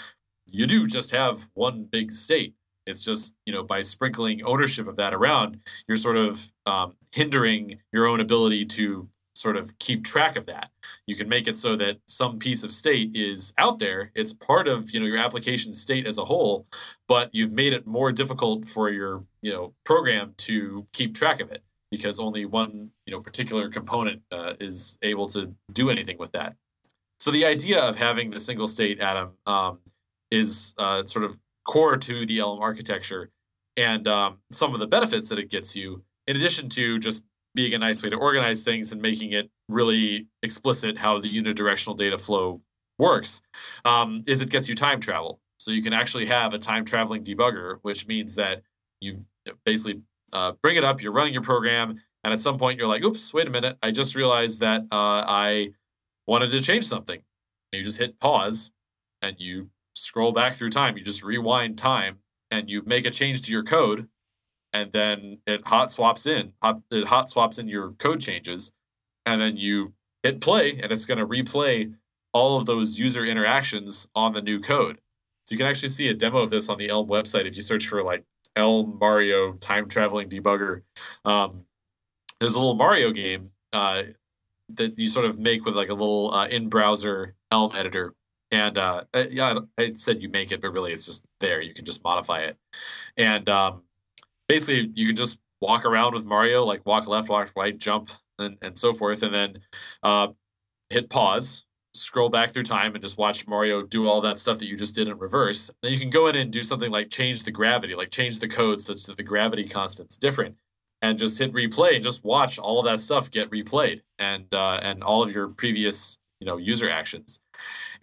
you do just have one big state. It's just, you know, by sprinkling ownership of that around, you're sort of um, hindering your own ability to sort of keep track of that. You can make it so that some piece of state is out there. It's part of, you know, your application state as a whole, but you've made it more difficult for your, you know, program to keep track of it because only one, you know, particular component uh, is able to do anything with that. So the idea of having the single state atom um, is uh, sort of core to the Elm architecture, and um, some of the benefits that it gets you, in addition to just being a nice way to organize things and making it really explicit how the unidirectional data flow works, um, is it gets you time travel. So you can actually have a time traveling debugger, which means that you basically uh, bring it up, you're running your program, and at some point you're like, oops, wait a minute, I just realized that uh, I wanted to change something. And you just hit pause and you scroll back through time. You just rewind time and you make a change to your code, and then it hot swaps in. It hot swaps in your code changes, and then you hit play, and it's going to replay all of those user interactions on the new code. So you can actually see a demo of this on the Elm website if you search for like Elm Mario time traveling debugger. Um, there's a little Mario game. Uh, that you sort of make with like a little uh, in browser Elm editor. And uh, yeah, I said you make it, but really it's just there. You can just modify it. And um, basically, you can just walk around with Mario, like walk left, walk right, jump, and, and so forth. And then uh, hit pause, scroll back through time, and just watch Mario do all that stuff that you just did in reverse. Then you can go in and do something like change the gravity, like change the code such that the gravity constant's different and just hit replay and just watch all of that stuff get replayed and uh, and all of your previous you know user actions.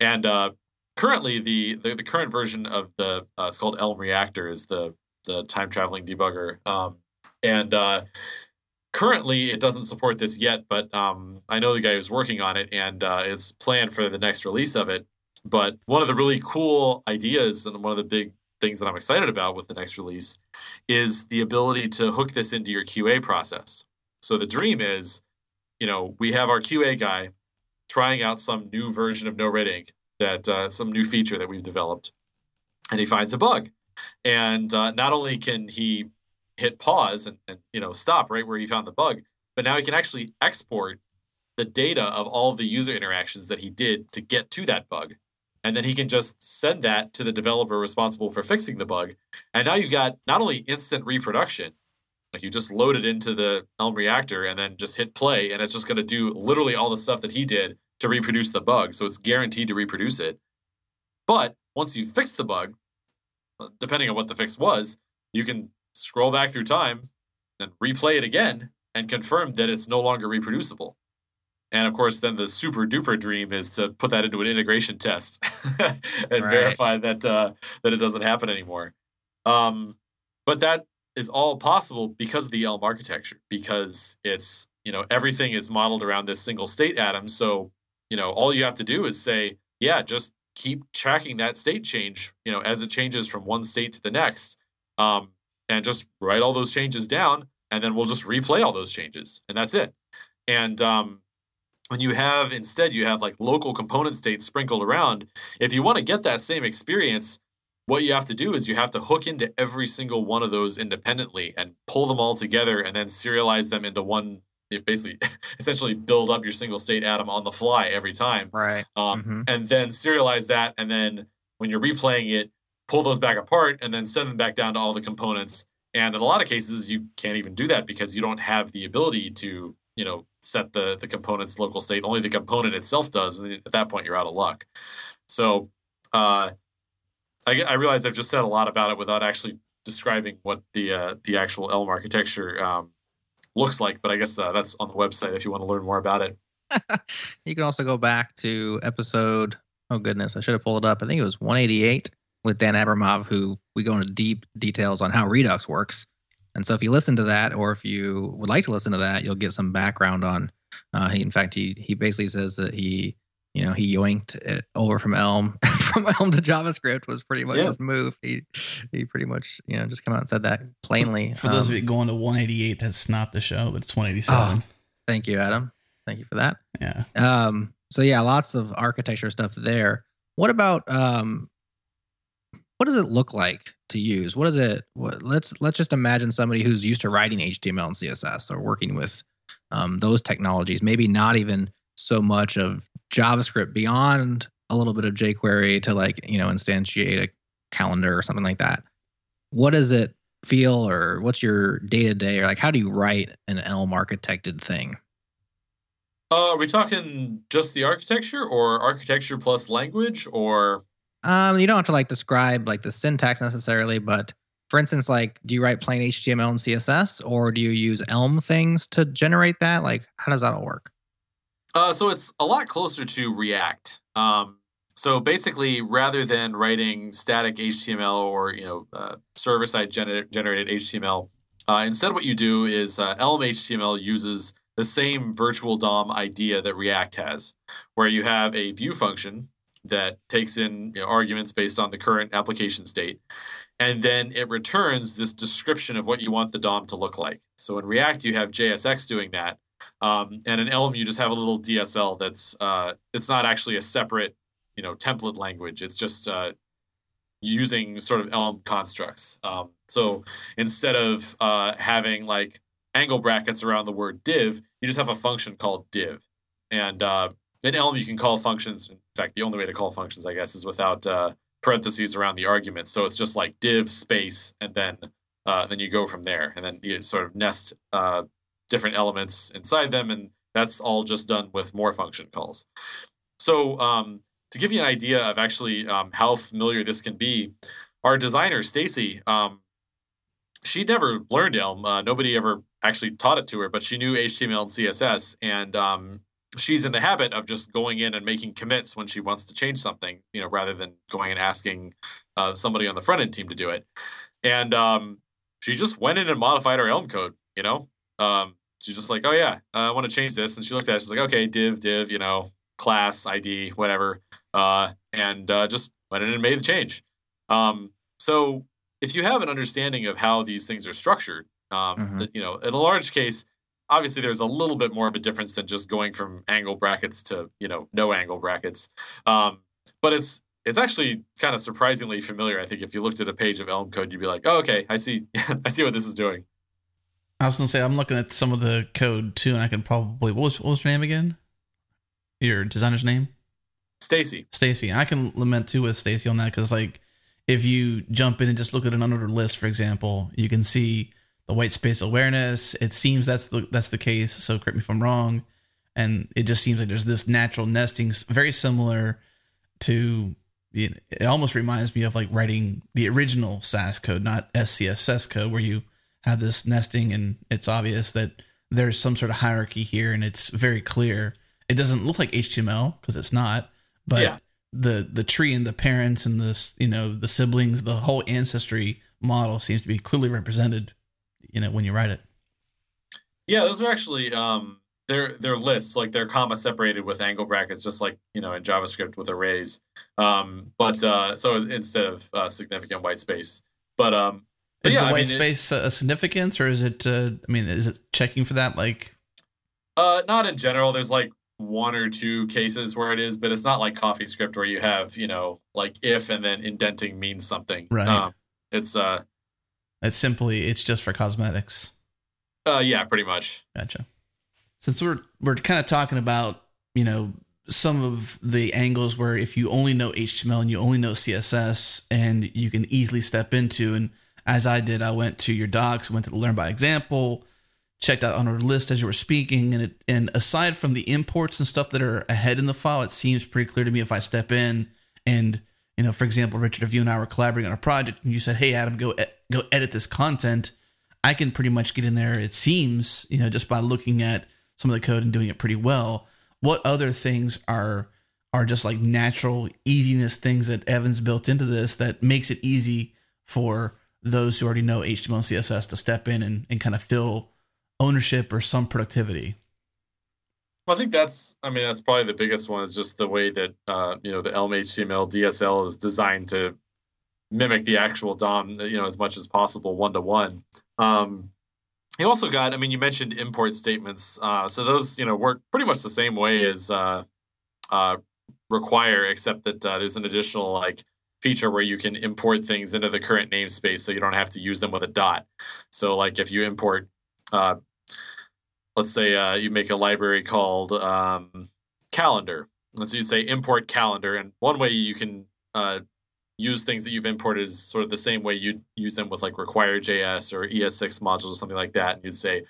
And uh, currently, the, the, the current version of the uh, it's called Elm Reactor is the the time traveling debugger. Um, and uh, currently, it doesn't support this yet, but um, I know the guy who's working on it, and uh, it's planned for the next release of it. But one of the really cool ideas and one of the big things that I'm excited about with the next release is the ability to hook this into your QA process. So the dream is, you know, we have our QA guy trying out some new version of NoRedInk, that uh, some new feature that we've developed, and he finds a bug. And uh, not only can he hit pause and, and you know stop right where he found the bug, but now he can actually export the data of all of the user interactions that he did to get to that bug and then he can just send that to the developer responsible for fixing the bug. And now you've got not only instant reproduction, like you just load it into the Elm reactor and then just hit play, and it's just going to do literally all the stuff that he did to reproduce the bug. So it's guaranteed to reproduce it. But once you fix the bug, uh, depending on what the fix was, you can scroll back through time and replay it again and confirm that it's no longer reproducible. And of course, then the super duper dream is to put that into an integration test <laughs> and right. verify that uh, that it doesn't happen anymore. Um, but that is all possible because of the Elm architecture, because it's you know everything is modeled around this single state atom. So you know all you have to do is say, yeah, just keep tracking that state change, you know, as it changes from one state to the next, um, and just write all those changes down, and then we'll just replay all those changes, and that's it. And um, when you have instead you have like local component states sprinkled around if you want to get that same experience what you have to do is you have to hook into every single one of those independently and pull them all together and then serialize them into one basically <laughs> essentially build up your single state atom on the fly every time right um, mm-hmm. and then serialize that and then when you're replaying it pull those back apart and then send them back down to all the components and in a lot of cases you can't even do that because you don't have the ability to you know set the the component's local state. Only the component itself does, and at that point you're out of luck. So uh, I, I realize I've just said a lot about it without actually describing what the uh, the actual Elm architecture um, looks like. But I guess uh, that's on the website if you want to learn more about it. <laughs> you can also go back to episode. Oh goodness, I should have pulled it up. I think it was 188 with Dan Abramov, who we go into deep details on how Redux works. And so if you listen to that, or if you would like to listen to that, you'll get some background on. Uh, he, in fact, he he basically says that he, you know, he yoinked it over from Elm <laughs> from Elm to JavaScript was pretty much yeah. his move. He he pretty much you know just come out and said that plainly. For those um, of you going to 188, that's not the show, but it's 187. Oh, thank you, Adam. Thank you for that. Yeah. Um. So yeah, lots of architecture stuff there. What about um what does it look like to use? What is it? What, let's let's just imagine somebody who's used to writing HTML and CSS or working with um, those technologies. Maybe not even so much of JavaScript beyond a little bit of jQuery to like you know instantiate a calendar or something like that. What does it feel, or what's your day to day, or like how do you write an Elm architected thing? Uh, are we talking just the architecture, or architecture plus language, or um, you don't have to like describe like the syntax necessarily, but for instance, like, do you write plain HTML and CSS, or do you use Elm things to generate that? Like, how does that all work? Uh, so it's a lot closer to React. Um, so basically, rather than writing static HTML or you know uh, server side gener- generated HTML, uh, instead what you do is uh, Elm HTML uses the same virtual DOM idea that React has, where you have a view function that takes in you know, arguments based on the current application state. And then it returns this description of what you want the DOM to look like. So in React, you have JSX doing that. Um, and in Elm, you just have a little DSL that's uh, it's not actually a separate, you know, template language. It's just uh, using sort of Elm constructs. Um, so instead of uh, having like angle brackets around the word div, you just have a function called div. And uh, in Elm, you can call functions. In fact, the only way to call functions, I guess, is without uh, parentheses around the argument. So it's just like div space, and then uh, then you go from there, and then you sort of nest uh, different elements inside them, and that's all just done with more function calls. So um, to give you an idea of actually um, how familiar this can be, our designer Stacy, um, she never learned Elm. Uh, nobody ever actually taught it to her, but she knew HTML and CSS, and um, she's in the habit of just going in and making commits when she wants to change something, you know, rather than going and asking uh, somebody on the front end team to do it. And um, she just went in and modified her Elm code. You know, um, she's just like, oh yeah, uh, I want to change this, and she looked at it. She's like, okay, div, div, you know, class ID, whatever, uh, and uh, just went in and made the change. Um, so if you have an understanding of how these things are structured, um, mm-hmm. that, you know, in a large case, obviously there's a little bit more of a difference than just going from angle brackets to you know no angle brackets. Um, but it's it's actually kind of surprisingly familiar i think. If you looked at a page of elm code you'd be like oh okay i see <laughs> i see what this is doing. I was gonna say i'm looking at some of the code too and i can probably what was, what was your name again? Your designer's name? Stacy. Stacy. I can lament too with stacy on that because like if you jump in and just look at an unordered list for example you can see the white space awareness. It seems that's the that's the case. So correct me if I'm wrong. And it just seems like there's this natural nesting, very similar to. It almost reminds me of like writing the original Sass code, not SCSS code, where you have this nesting, and it's obvious that there's some sort of hierarchy here, and it's very clear. It doesn't look like HTML because it's not, but yeah. the the tree and the parents and this you know the siblings, the whole ancestry model seems to be clearly represented you know when you write it. Yeah, those are actually um, they're they're lists like they're comma separated with angle brackets, just like you know in JavaScript with arrays. Um, but uh, so instead of uh, significant white space, but um, is yeah, the white I mean, space it, a significance, or is it? Uh, I mean, is it checking for that? Like, uh, not in general. There's like one or two cases where it is, but it's not like CoffeeScript where you have you know like if and then indenting means something. Right. Um, it's uh it's simply it's just for cosmetics. Uh, yeah, pretty much. Gotcha. Since we're we're kind of talking about you know some of the angles where if you only know HTML and you only know CSS and you can easily step into and as I did, I went to your docs, went to the learn by example, checked out on our list as you were speaking, and it, and aside from the imports and stuff that are ahead in the file, it seems pretty clear to me if I step in and you know, for example, Richard, if you and I were collaborating on a project and you said, "Hey, Adam, go go edit this content," I can pretty much get in there. It seems, you know, just by looking at some of the code and doing it pretty well. What other things are are just like natural easiness things that Evan's built into this that makes it easy for those who already know HTML and CSS to step in and, and kind of fill ownership or some productivity? I think that's, I mean, that's probably the biggest one is just the way that, uh, you know, the Elm HTML DSL is designed to mimic the actual DOM, you know, as much as possible, one to one. You also got, I mean, you mentioned import statements. Uh, so those, you know, work pretty much the same way as uh, uh, require, except that uh, there's an additional like feature where you can import things into the current namespace so you don't have to use them with a dot. So like if you import uh, let's say uh, you make a library called um, calendar. And so you say import calendar, and one way you can uh, use things that you've imported is sort of the same way you'd use them with like require.js or ES6 modules or something like that. And you'd say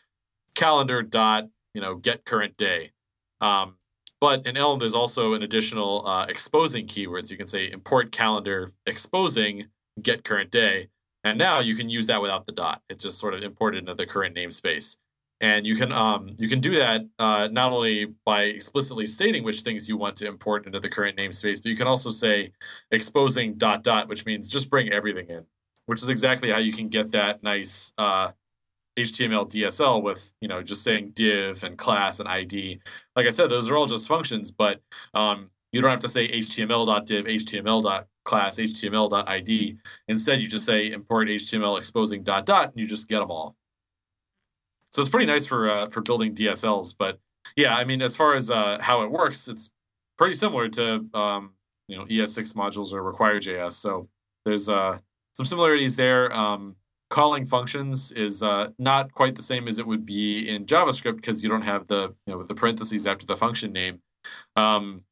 calendar dot you know get current day. Um, but in Elm, there's also an additional uh, exposing keywords. You can say import calendar exposing get current day, and now you can use that without the dot. It's just sort of imported into the current namespace and you can um, you can do that uh, not only by explicitly stating which things you want to import into the current namespace, but you can also say exposing dot dot, which means just bring everything in, which is exactly how you can get that nice uh, HTML DSL with you know just saying div and class and ID. Like I said, those are all just functions, but um, you don't have to say html div html HTML.div, HTML.class, HTML.id. Instead, you just say import HTML exposing dot dot, and you just get them all. So it's pretty nice for uh, for building DSLs. But yeah, I mean, as far as uh, how it works, it's pretty similar to um, you know ES6 modules or Require.js. So there's uh, some similarities there. Um, calling functions is uh, not quite the same as it would be in JavaScript because you don't have the you know the parentheses after the function name. Um,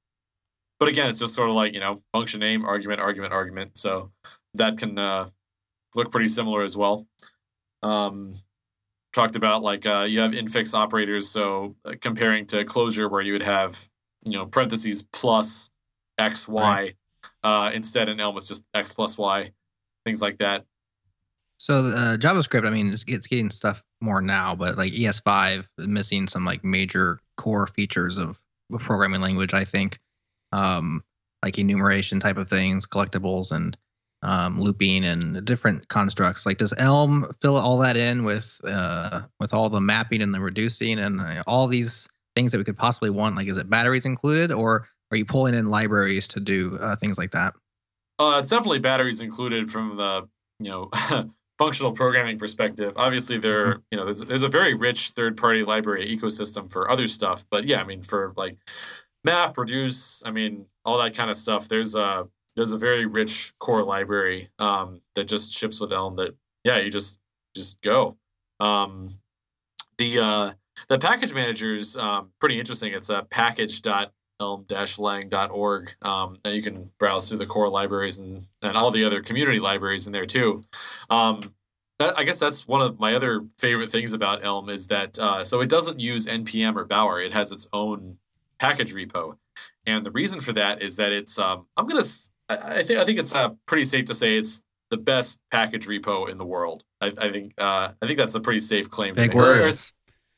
but again, it's just sort of like you know function name, argument, argument, argument. So that can uh, look pretty similar as well. Um, talked about like uh, you have infix operators, so uh, comparing to Clojure where you would have you know parentheses plus x y. Right. Uh, instead, in Elm it's just x plus y, things like that. So uh, JavaScript, I mean, it's, it's getting stuff more now, but like ES5 missing some like major core features of a programming language. I think, um, like enumeration type of things, collectibles, and um, looping and different constructs. Like, does Elm fill all that in with uh, with all the mapping and the reducing and uh, all these things that we could possibly want? Like, is it batteries included, or are you pulling in libraries to do uh, things like that? Uh, it's definitely batteries included from the you know <laughs> functional programming perspective. Obviously, there mm-hmm. you know there's, there's a very rich third party library ecosystem for other stuff, but yeah, I mean for like map, reduce, I mean all that kind of stuff. There's a there's a very rich core library um, that just ships with Elm. That yeah, you just just go. Um, the uh, the package manager is um, pretty interesting. It's a package.elm-lang.org, um, and you can browse through the core libraries and, and all the other community libraries in there too. Um, I guess that's one of my other favorite things about Elm is that uh, so it doesn't use npm or Bower. It has its own package repo, and the reason for that is that it's um, I'm gonna I, think I think it's uh, pretty safe to say it's the best package repo in the world. I, I think uh, I think that's a pretty safe claim. Big words.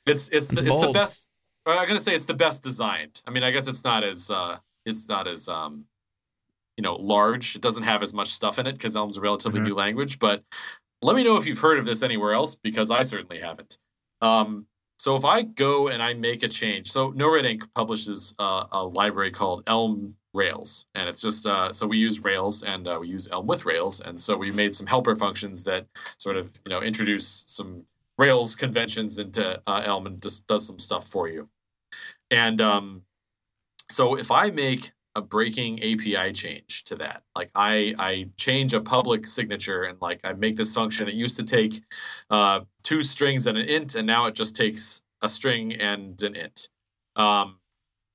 It's it's the, it's the best. I'm gonna say it's the best designed. I mean, I guess it's not as uh, it's not as um, you know large. It doesn't have as much stuff in it because Elm's a relatively mm-hmm. new language. But let me know if you've heard of this anywhere else because I certainly haven't. Um, so if I go and I make a change, so NoRedInk publishes uh, a library called Elm Rails, and it's just uh, so we use Rails and uh, we use Elm with Rails, and so we made some helper functions that sort of you know introduce some Rails conventions into uh, Elm and just does some stuff for you. And um, so if I make a breaking API change to that, like I I change a public signature and like I make this function. It used to take uh, two strings and an int, and now it just takes a string and an int. Um,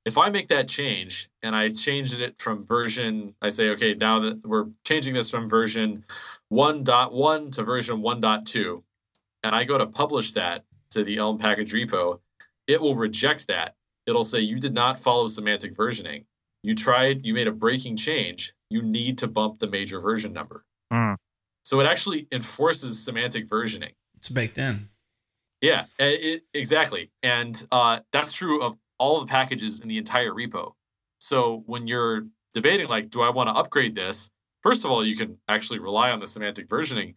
if I make that change and I change it from version, I say, okay, now that we're changing this from version 1.1 to version 1.2, and I go to publish that to the Elm package repo, it will reject that. It'll say, you did not follow semantic versioning. You tried, you made a breaking change. You need to bump the major version number. Mm. So it actually enforces semantic versioning. It's baked in. Yeah, it, exactly. And uh, that's true of all of the packages in the entire repo. So when you're debating, like, do I want to upgrade this? First of all, you can actually rely on the semantic versioning.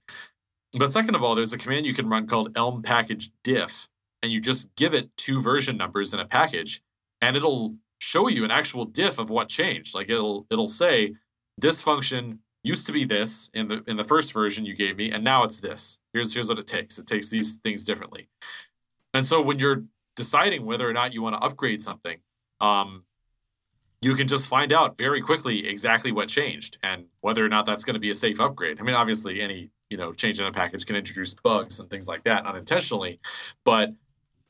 But second of all, there's a command you can run called elm package diff, and you just give it two version numbers in a package, and it'll show you an actual diff of what changed. Like it'll it'll say this function used to be this in the in the first version you gave me, and now it's this. Here's here's what it takes. It takes these things differently. And so when you're deciding whether or not you want to upgrade something, um, you can just find out very quickly exactly what changed and whether or not that's going to be a safe upgrade. I mean, obviously, any you know change in a package can introduce bugs and things like that unintentionally, but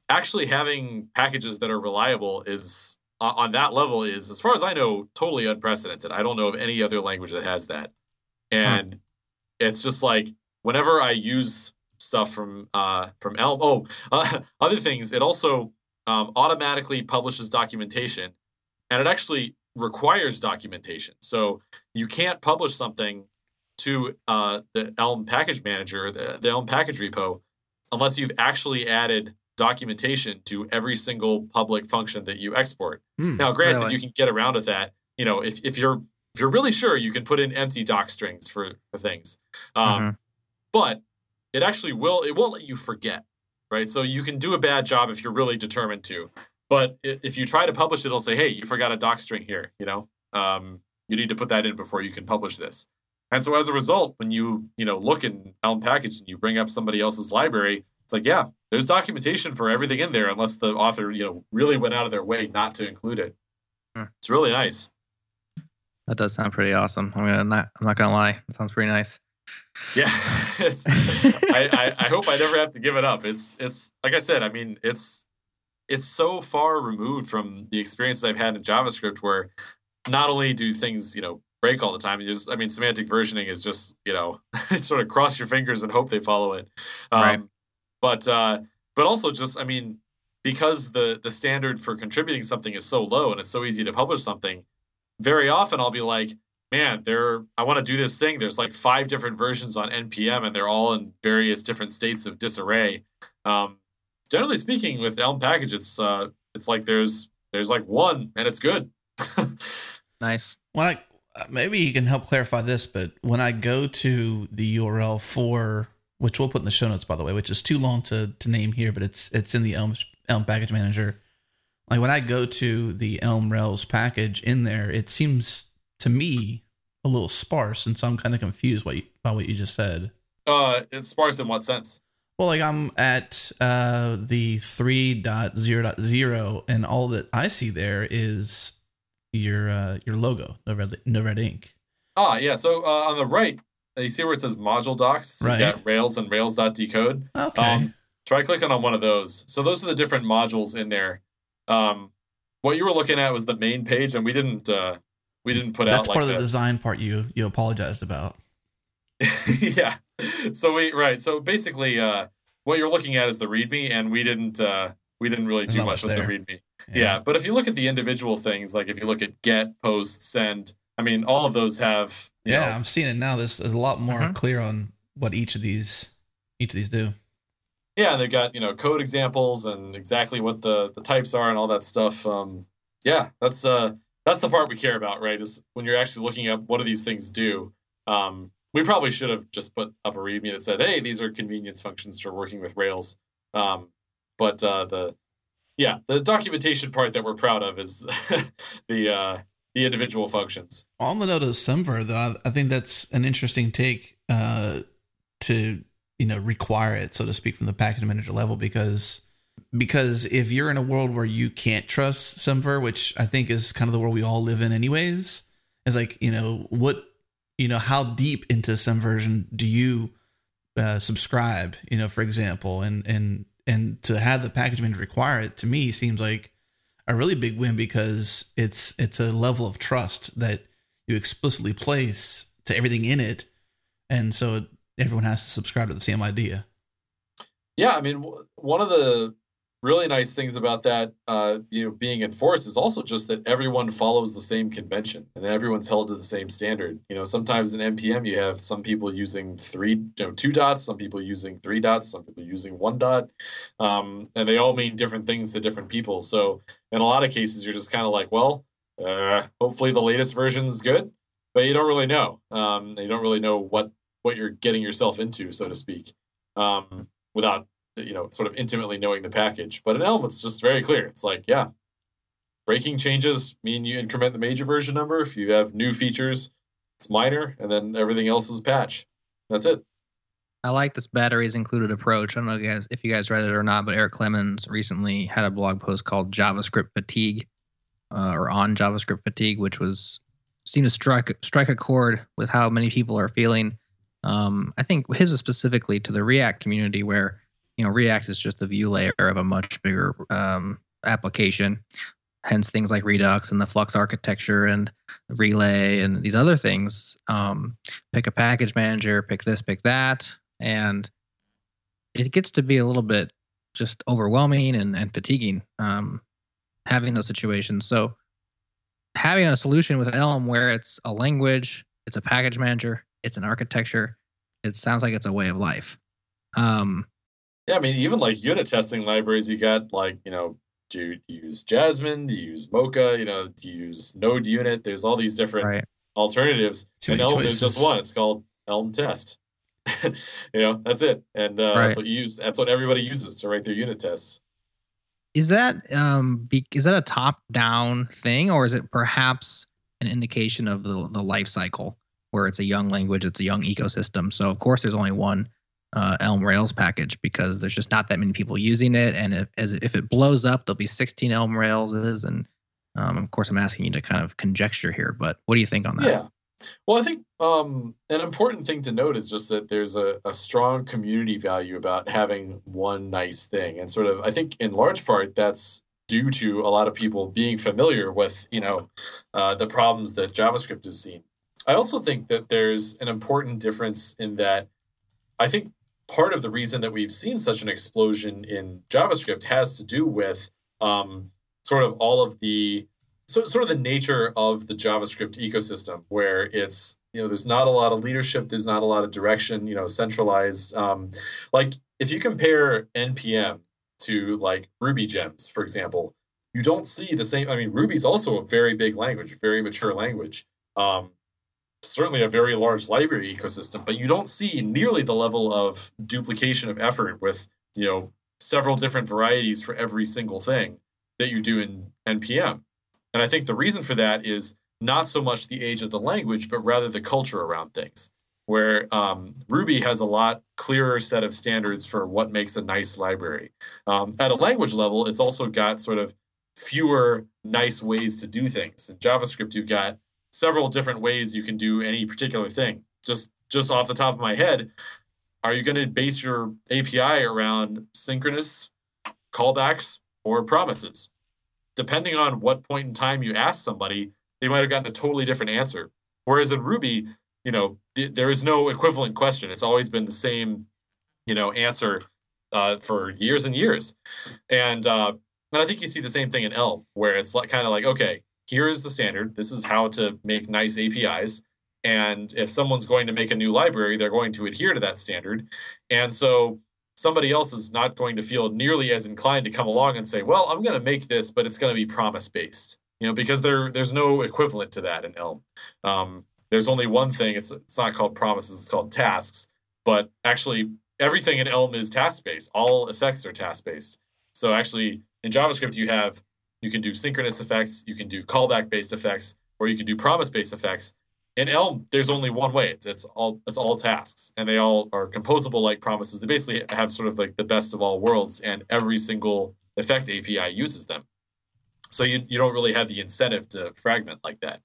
actually having packages that are reliable is on that level is, as far as I know, totally unprecedented. I don't know of any other language that has that, and hmm. it's just like whenever I use stuff from uh, from Elm. Oh, uh, <laughs> other things. It also um, automatically publishes documentation, and it actually requires documentation. So you can't publish something to uh, the Elm package manager, the, the Elm package repo, unless you've actually added documentation to every single public function that you export. Hmm, now, granted, really? you can get around with that. You know, if, if you're if you're really sure, you can put in empty doc strings for, for things. Um, mm-hmm. But it actually will it won't let you forget right? So you can do a bad job if you're really determined to but if you try to publish it it'll say hey you forgot a doc string here you know? Um, you need to put that in before you can publish this. And so as a result when you you know look in elm package and you bring up somebody else's library it's like yeah there's documentation for everything in there unless the author you know really went out of their way not to include it. Hmm. it's really nice. That does sound pretty awesome. I'm gonna not i'm not gonna lie. It sounds pretty nice Yeah, <laughs> I, I, I hope I never have to give it up. It's it's like I said. I mean, it's it's so far removed from the experiences I've had in JavaScript, where not only do things you know break all the time, you just I mean, semantic versioning is just you know <laughs> sort of cross your fingers and hope they follow it. Um, right. But uh, but also just I mean, because the the standard for contributing something is so low and it's so easy to publish something, very often I'll be like, man, there I want to do this thing. There's like five different versions on npm, and they're all in various different states of disarray. Um, generally speaking, with Elm package, it's uh, it's like there's there's like one, and it's good. <laughs> nice. When I maybe you can help clarify this, but when I go to the URL for which we'll put in the show notes, by the way, which is too long to to name here, but it's it's in the Elm Elm package manager. Like when I go to the Elm Rails package in there, it seems to me a little sparse, and so I'm kind of confused by, by what you just said. Uh, it's sparse in what sense? Well, like I'm at uh, the 3.0.0, and all that I see there is your uh, your logo, no red, no red ink. Ah, yeah. So uh, on the right, you see where it says module docs. So right. You got Rails and Rails.decode. Okay. Um, try clicking on one of those. So those are the different modules in there. Um, what you were looking at was the main page, and we didn't uh, we didn't put That's out. That's part like of the design part you you apologized about. <laughs> yeah. So we right. So basically, uh, what you're looking at is the README, and we didn't uh, we didn't really do much with the README. Yeah. yeah. But if you look at the individual things, like if you look at get, post, send, I mean, all of those have. yeah, know, I'm seeing it now. This is a lot more uh-huh. clear on what each of these each of these do. Yeah, they've got you know code examples and exactly what the the types are and all that stuff. Um, yeah, that's uh that's the part we care about, right? Is when you're actually looking at what do these things do. Um, we probably should have just put up a README that said, "Hey, these are convenience functions for working with Rails." Um, but uh, the yeah, the documentation part that we're proud of is <laughs> the uh, the individual functions. On the note of Semver, though, I think that's an interesting take uh, to you know require it, so to speak, from the package manager level because because if you're in a world where you can't trust Semver, which I think is kind of the world we all live in anyways, is like, you know, what, you know, how deep into Semversion do you uh, subscribe, you know, for example, and, and, and to have the package manager require it to me seems like a really big win because it's, it's a level of trust that you explicitly place to everything in it. And so everyone has to subscribe to the same idea. Yeah, I mean, one of the really nice things about that, uh, you know, being enforced is also just that everyone follows the same convention and everyone's held to the same standard. You know, sometimes in npm you have some people using three, you know, two dots, some people using three dots, some people using one dot, um, and they all mean different things to different people. So in a lot of cases, you're just kind of like, well, uh, hopefully the latest version is good, but you don't really know. Um, you don't really know what what you're getting yourself into, so to speak, um, without you know, sort of intimately knowing the package. But in Elm, it's just very clear. It's like, yeah, breaking changes mean you increment the major version number. If you have new features, it's minor, and then everything else is patch. That's it. I like this batteries included approach. I don't know if you guys, if you guys read it or not, but Eric Clemmons recently had a blog post called JavaScript Fatigue, uh, or on JavaScript Fatigue, which was seemed to strike strike a chord with how many people are feeling. Um, I think his was specifically to the React community, where you know React is just the view layer of a much bigger um, application. Hence, things like Redux and the Flux architecture and Relay and these other things. Um, pick a package manager, pick this, pick that, and it gets to be a little bit just overwhelming and, and fatiguing um, having those situations. So, having a solution with Elm where it's a language, it's a package manager, it's an architecture, it sounds like it's a way of life. Um, yeah, I mean, even like unit testing libraries, you got like, you know, do you use Jasmine? Do you use Mocha? You know, do you use Node Unit? There's all these different right. alternatives. Too and Elm, there's just one. It's called Elm Test. <laughs> you know, that's it. And uh, right. that's what you use. That's what everybody uses to write their unit tests. Is that um be, is that a top down thing, or is it perhaps an indication of the the life cycle where it's a young language, it's a young ecosystem? So of course, there's only one uh, Elm Rails package because there's just not that many people using it. And if, as, if it blows up, there'll be 16 Elm Railses. And um, of course, I'm asking you to kind of conjecture here, but what do you think on that? Yeah. Well, I think um, an important thing to note is just that there's a, a strong community value about having one nice thing. And sort of, I think in large part, that's due to a lot of people being familiar with, you know, uh, the problems that JavaScript has seen. I also think that there's an important difference in that I think part of the reason that we've seen such an explosion in JavaScript has to do with um, sort of all of the so sort of the nature of the JavaScript ecosystem, where it's you know there's not a lot of leadership, there's not a lot of direction, you know, centralized. Um, like if you compare npm to like Ruby gems, for example, you don't see the same. I mean, Ruby's also a very big language, very mature language. Um, certainly a very large library ecosystem, but you don't see nearly the level of duplication of effort with you know several different varieties for every single thing that you do in npm. And I think the reason for that is not so much the age of the language, but rather the culture around things. Where um, Ruby has a lot clearer set of standards for what makes a nice library. Um, at a language level, it's also got sort of fewer nice ways to do things. In JavaScript, you've got several different ways you can do any particular thing. Just just off the top of my head, are you going to base your API around synchronous callbacks or promises? depending on what point in time you ask somebody, they might have gotten a totally different answer. Whereas in Ruby, you know, there is no equivalent question. It's always been the same, you know, answer uh, for years and years. And uh, and I think you see the same thing in Elm, where it's like kind of like, okay, here is the standard. This is how to make nice APIs. And if someone's going to make a new library, they're going to adhere to that standard. And so somebody else is not going to feel nearly as inclined to come along and say, "Well, I'm going to make this, but it's going to be promise based." You know, because there there's no equivalent to that in Elm. Um, there's only one thing. It's it's not called promises. It's called tasks. But actually, everything in Elm is task based. All effects are task based. So actually, in JavaScript, you have you can do synchronous effects, you can do callback based effects, or you can do promise based effects in Elm, there's only one way. It's, it's all it's all tasks, and they all are composable like promises. They basically have sort of like the best of all worlds, and every single effect API uses them. So you you don't really have the incentive to fragment like that.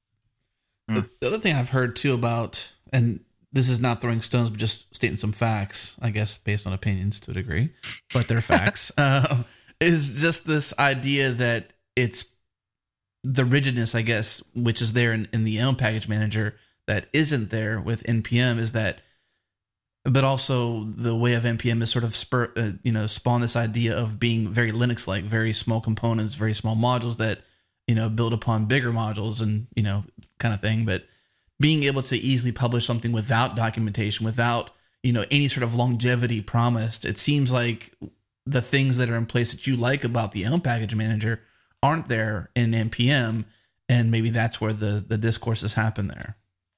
The, the other thing I've heard too about, and this is not throwing stones, but just stating some facts, I guess, based on opinions to a degree, but they're facts, uh, <laughs> <laughs> is just this idea that it's the rigidness, I guess, which is there in, in the Elm package manager that isn't there with npm is that but also the way of npm is sort of spur uh, you know spawn this idea of being very linux like very small components very small modules that you know build upon bigger modules and you know kind of thing. But being able to easily publish something without documentation without you know any sort of longevity promised it seems like the things that are in place that you like about the elm package manager aren't there in npm and maybe that's where the the discourses happen there.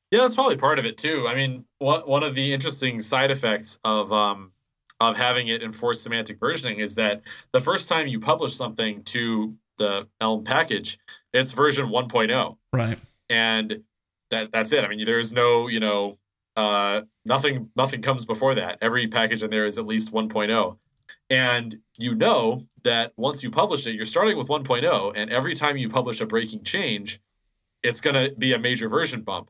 Yeah that's probably part of it too. I mean one, one of the interesting side effects of um of having it enforce semantic versioning is that the first time you publish something to the elm package it's version 1.0 right. And that that's it. I mean there's no you know uh nothing nothing comes before that. Every package in there is at least 1.0 and you know that once you publish it, you're starting with 1.0, and every time you publish a breaking change, it's going to be a major version bump.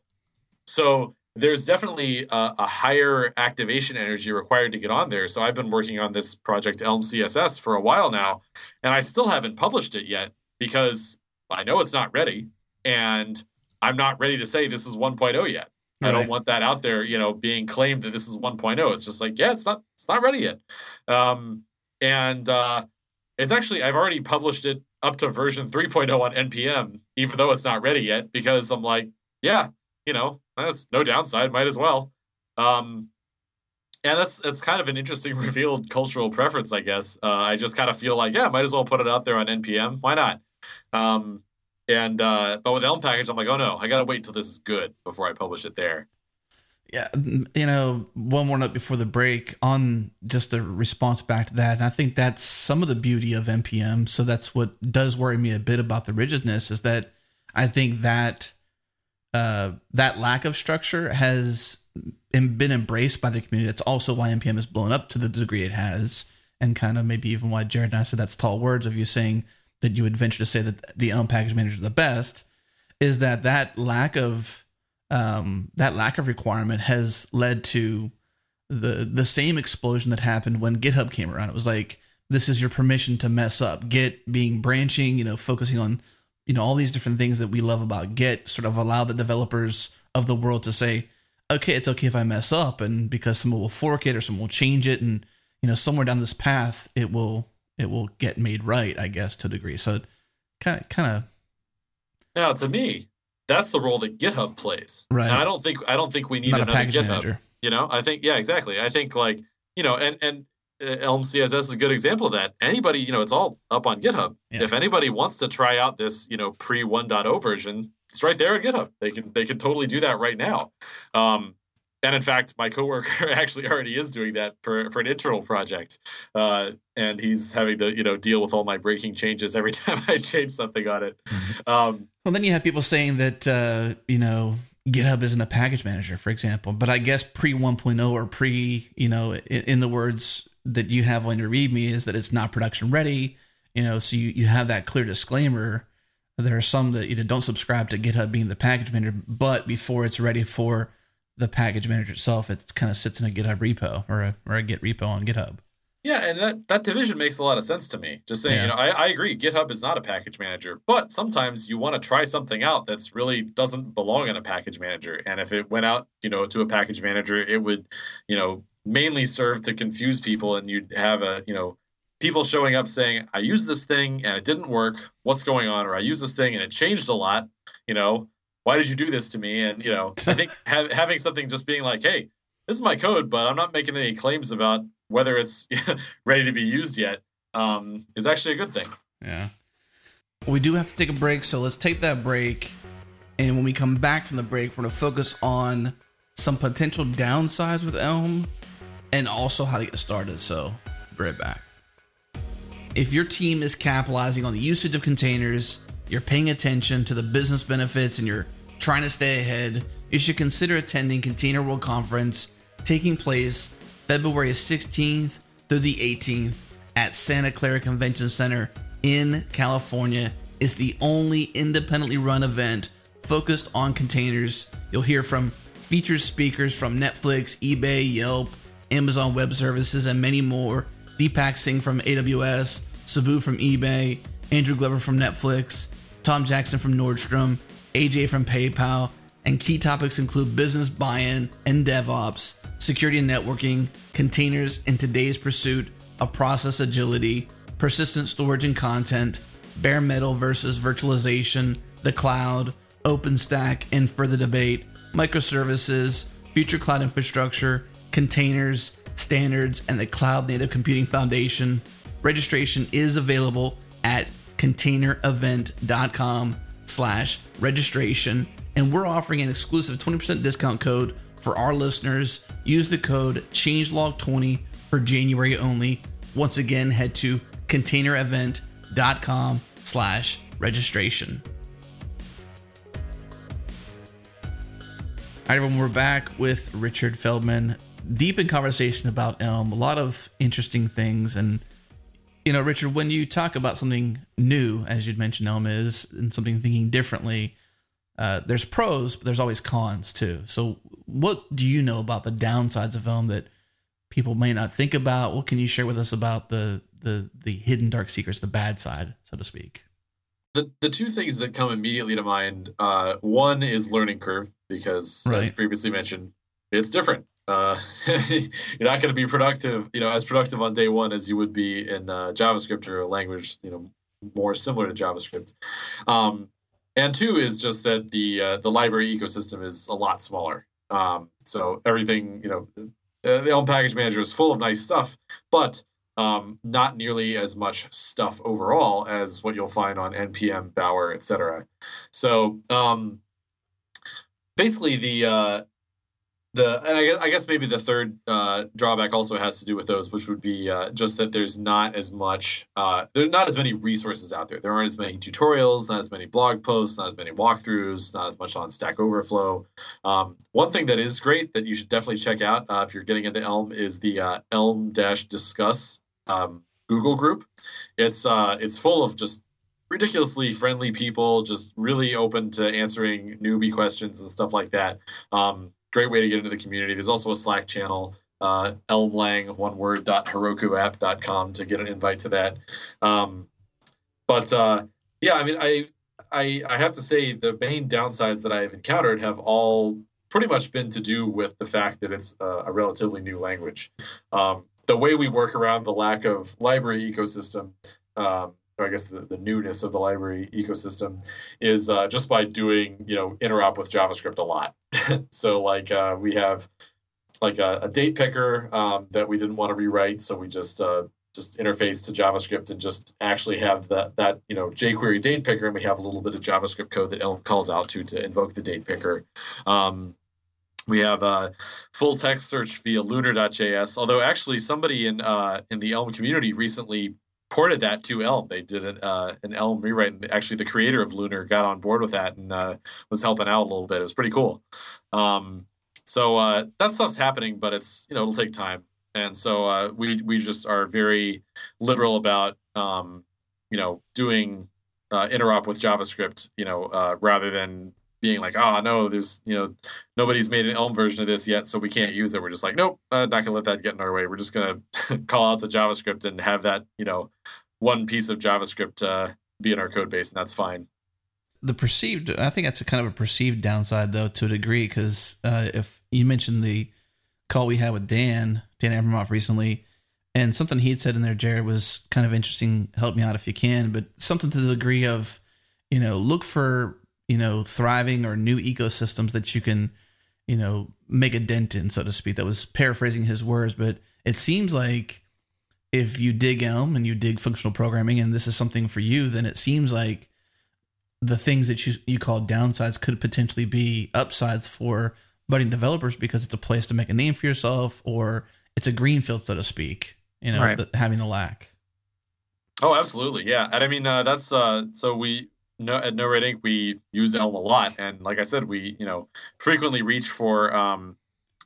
So there's definitely a, a, higher activation energy required to get on there. So I've been working on this project Elm CSS for a while now, and I still haven't published it yet because I know it's not ready, and I'm not ready to say this is 1.0 yet. Right. I don't want that out there, you know, being claimed that this is 1.0. It's just like, yeah, it's not, it's not ready yet. Um, and uh, it's actually I've already published it up to version 3.0 on npm, even though it's not ready yet, because I'm like, yeah, you know, that's no downside, might as well. Um, and that's that's kind of an interesting <laughs> revealed cultural preference, I guess. Uh, I just kind of feel like, yeah, might as well put it out there on npm. Why not? Um, and uh, but with Elm package, I'm like, oh no, I gotta wait until this is good before I publish it there. Yeah, you know, one more note before the break on just a response back to that, and I think that's some of the beauty of npm. So that's what does worry me a bit about the rigidness is that I think that uh, that lack of structure has been embraced by the community. That's also why npm has blown up to the degree it has, and kind of maybe even why Jared and I said that's tall words of you saying that you would venture to say that the package manager is the best. Is that that lack of um, that lack of requirement has led to the the same explosion that happened when GitHub came around. It was like this is your permission to mess up. Git being branching, you know, focusing on you know all these different things that we love about Git, sort of allow the developers of the world to say, okay, it's okay if I mess up, and because someone will fork it or someone will change it, and you know somewhere down this path it will it will get made right, I guess, to a degree. So kind of kind of now to me, that's the role that GitHub plays. Right. And I don't think I don't think we need not another GitHub. manager. You know, I think yeah, exactly. I think like you know, and and uh, Elm CSS is a good example of that. Anybody, you know, it's all up on GitHub. Yeah. If anybody wants to try out this, you know, pre 1.0 version, it's right there at GitHub. They can they can totally do that right now. Um, and in fact, my coworker <laughs> actually already is doing that for, for an internal project, uh, and he's having to you know deal with all my breaking changes every <laughs> time I change something on it. Um, Well, then you have people saying that uh, you know GitHub isn't a package manager, for example. But I guess pre 1.0 or pre, you know, in, in the words that you have on your README is that it's not production ready. You know, so you, you have that clear disclaimer. There are some that you know don't subscribe to GitHub being the package manager, but before it's ready for the package manager itself, it kind of sits in a GitHub repo or a or a Git repo on GitHub. Yeah, and that, that division makes a lot of sense to me. Just saying, Yeah. you know, I, I agree, GitHub is not a package manager, but sometimes you want to try something out that's really doesn't belong in a package manager. And if it went out, you know, to a package manager, it would, you know, mainly serve to confuse people and you'd have a, you know, people showing up saying, I used this thing and it didn't work. What's going on? Or I used this thing and it changed a lot. You know, why did you do this to me? And, you know, I think <laughs> ha- having something just being like, hey, this is my code, but I'm not making any claims about whether it's <laughs> ready to be used yet um, is actually a good thing. Yeah. We do have to take a break, so let's take that break. And when we come back from the break, we're going to focus on some potential downsides with Elm and also how to get started. So, be right back. If your team is capitalizing on the usage of containers, you're paying attention to the business benefits, and you're trying to stay ahead, you should consider attending Container World Conference taking place February 16th through the 18th at Santa Clara Convention Center in California. It's the only independently run event focused on containers. You'll hear from featured speakers from Netflix, eBay, Yelp, Amazon Web Services, and many more. Deepak Singh from AWS, Sabu from eBay, Andrew Glover from Netflix, Tom Jackson from Nordstrom, AJ from PayPal, and key topics include business buy in and DevOps, security and networking, containers in today's pursuit of process agility, persistent storage and content, bare metal versus virtualization, the cloud, OpenStack, and further debate, microservices, future cloud infrastructure, containers, standards, and the Cloud Native Computing Foundation. Registration is available at containerevent.com slash registration. And we're offering an exclusive 20% discount code for our listeners. Use the code changelog20 for january only. Once again head to containerevent.com slash registration. All right everyone we're back with richard feldman. Deep in conversation about elm a lot of interesting things and you know, Richard, when you talk about something new, as you'd mentioned, Elm is, and something thinking differently, uh, there's pros, but there's always cons too. So, what do you know about the downsides of Elm that people may not think about? What can you share with us about the the the hidden dark secrets, the bad side, so to speak? The the two things that come immediately to mind, uh, one is learning curve because, as previously mentioned, it's different. Uh, <laughs> you're not going to be productive, you know, as productive on day one as you would be in uh, JavaScript or a language, you know, more similar to JavaScript. Um, and two is just that the uh, the library ecosystem is a lot smaller. Um, so everything, you know, the Elm Package Manager is full of nice stuff, but um, not nearly as much stuff overall as what you'll find on npm, Bower, etc. So um, basically, the uh, the and I guess, I guess maybe the third uh, drawback also has to do with those, which would be uh, just that there's not as much, uh, there are not as many resources out there. There aren't as many tutorials, not as many blog posts, not as many walkthroughs, not as much on Stack Overflow. Um, one thing that is great that you should definitely check out uh, if you're getting into Elm is the uh, Elm Dash Discuss um, Google group. It's uh, it's full of just ridiculously friendly people, just really open to answering newbie questions and stuff like that. Um, great way to get into the community. There's also a Slack channel, uh, elmlang, one word, dot herokuapp.com to get an invite to that. Um, but uh, yeah, I mean, I, I, I have to say the main downsides that I've encountered have all pretty much been to do with the fact that it's uh, a relatively new language. Um, the way we work around the lack of library ecosystem um, I guess the, the newness of the library ecosystem is uh, just by doing you know interop with JavaScript a lot. <laughs> so like uh, we have like a, a date picker um, that we didn't want to rewrite, so we just uh, just interface to JavaScript and just actually have that that you know jQuery date picker, and we have a little bit of JavaScript code that Elm calls out to to invoke the date picker. Um, we have a full text search via Lunr.js. Although actually, somebody in uh, in the Elm community recently ported that to Elm. They did an, uh, an Elm rewrite. Actually, the creator of Lunr got on board with that and uh, was helping out a little bit. It was pretty cool. Um, so uh, that stuff's happening, but it's you know it'll take time. And so uh, we we just are very liberal about um, you know doing uh, interop with JavaScript, you know, uh, rather than being like, oh no, there's you know nobody's made an Elm version of this yet, so we can't use it. We're just like, nope, uh, not gonna let that get in our way. We're just gonna <laughs> call out to JavaScript and have that you know one piece of JavaScript uh, be in our code base, and that's fine. The perceived, I think that's a kind of a perceived downside though to a degree because uh, if you mentioned the call we had with Dan Dan Abramov recently. And something he had said in there, Jared, was kind of interesting. Help me out if you can, but something to the degree of, you know, look for you know, thriving or new ecosystems that you can, you know, make a dent in, so to speak. That was paraphrasing his words, but it seems like if you dig Elm and you dig functional programming, and this is something for you, then it seems like the things that you you call downsides could potentially be upsides for budding developers because it's a place to make a name for yourself, or it's a greenfield, so to speak. You know, right. the, having the lack. Oh, absolutely, yeah. And I mean, uh, that's uh, so we no, at NoRedInk, we use Elm a lot, and like I said, we you know frequently reach for um,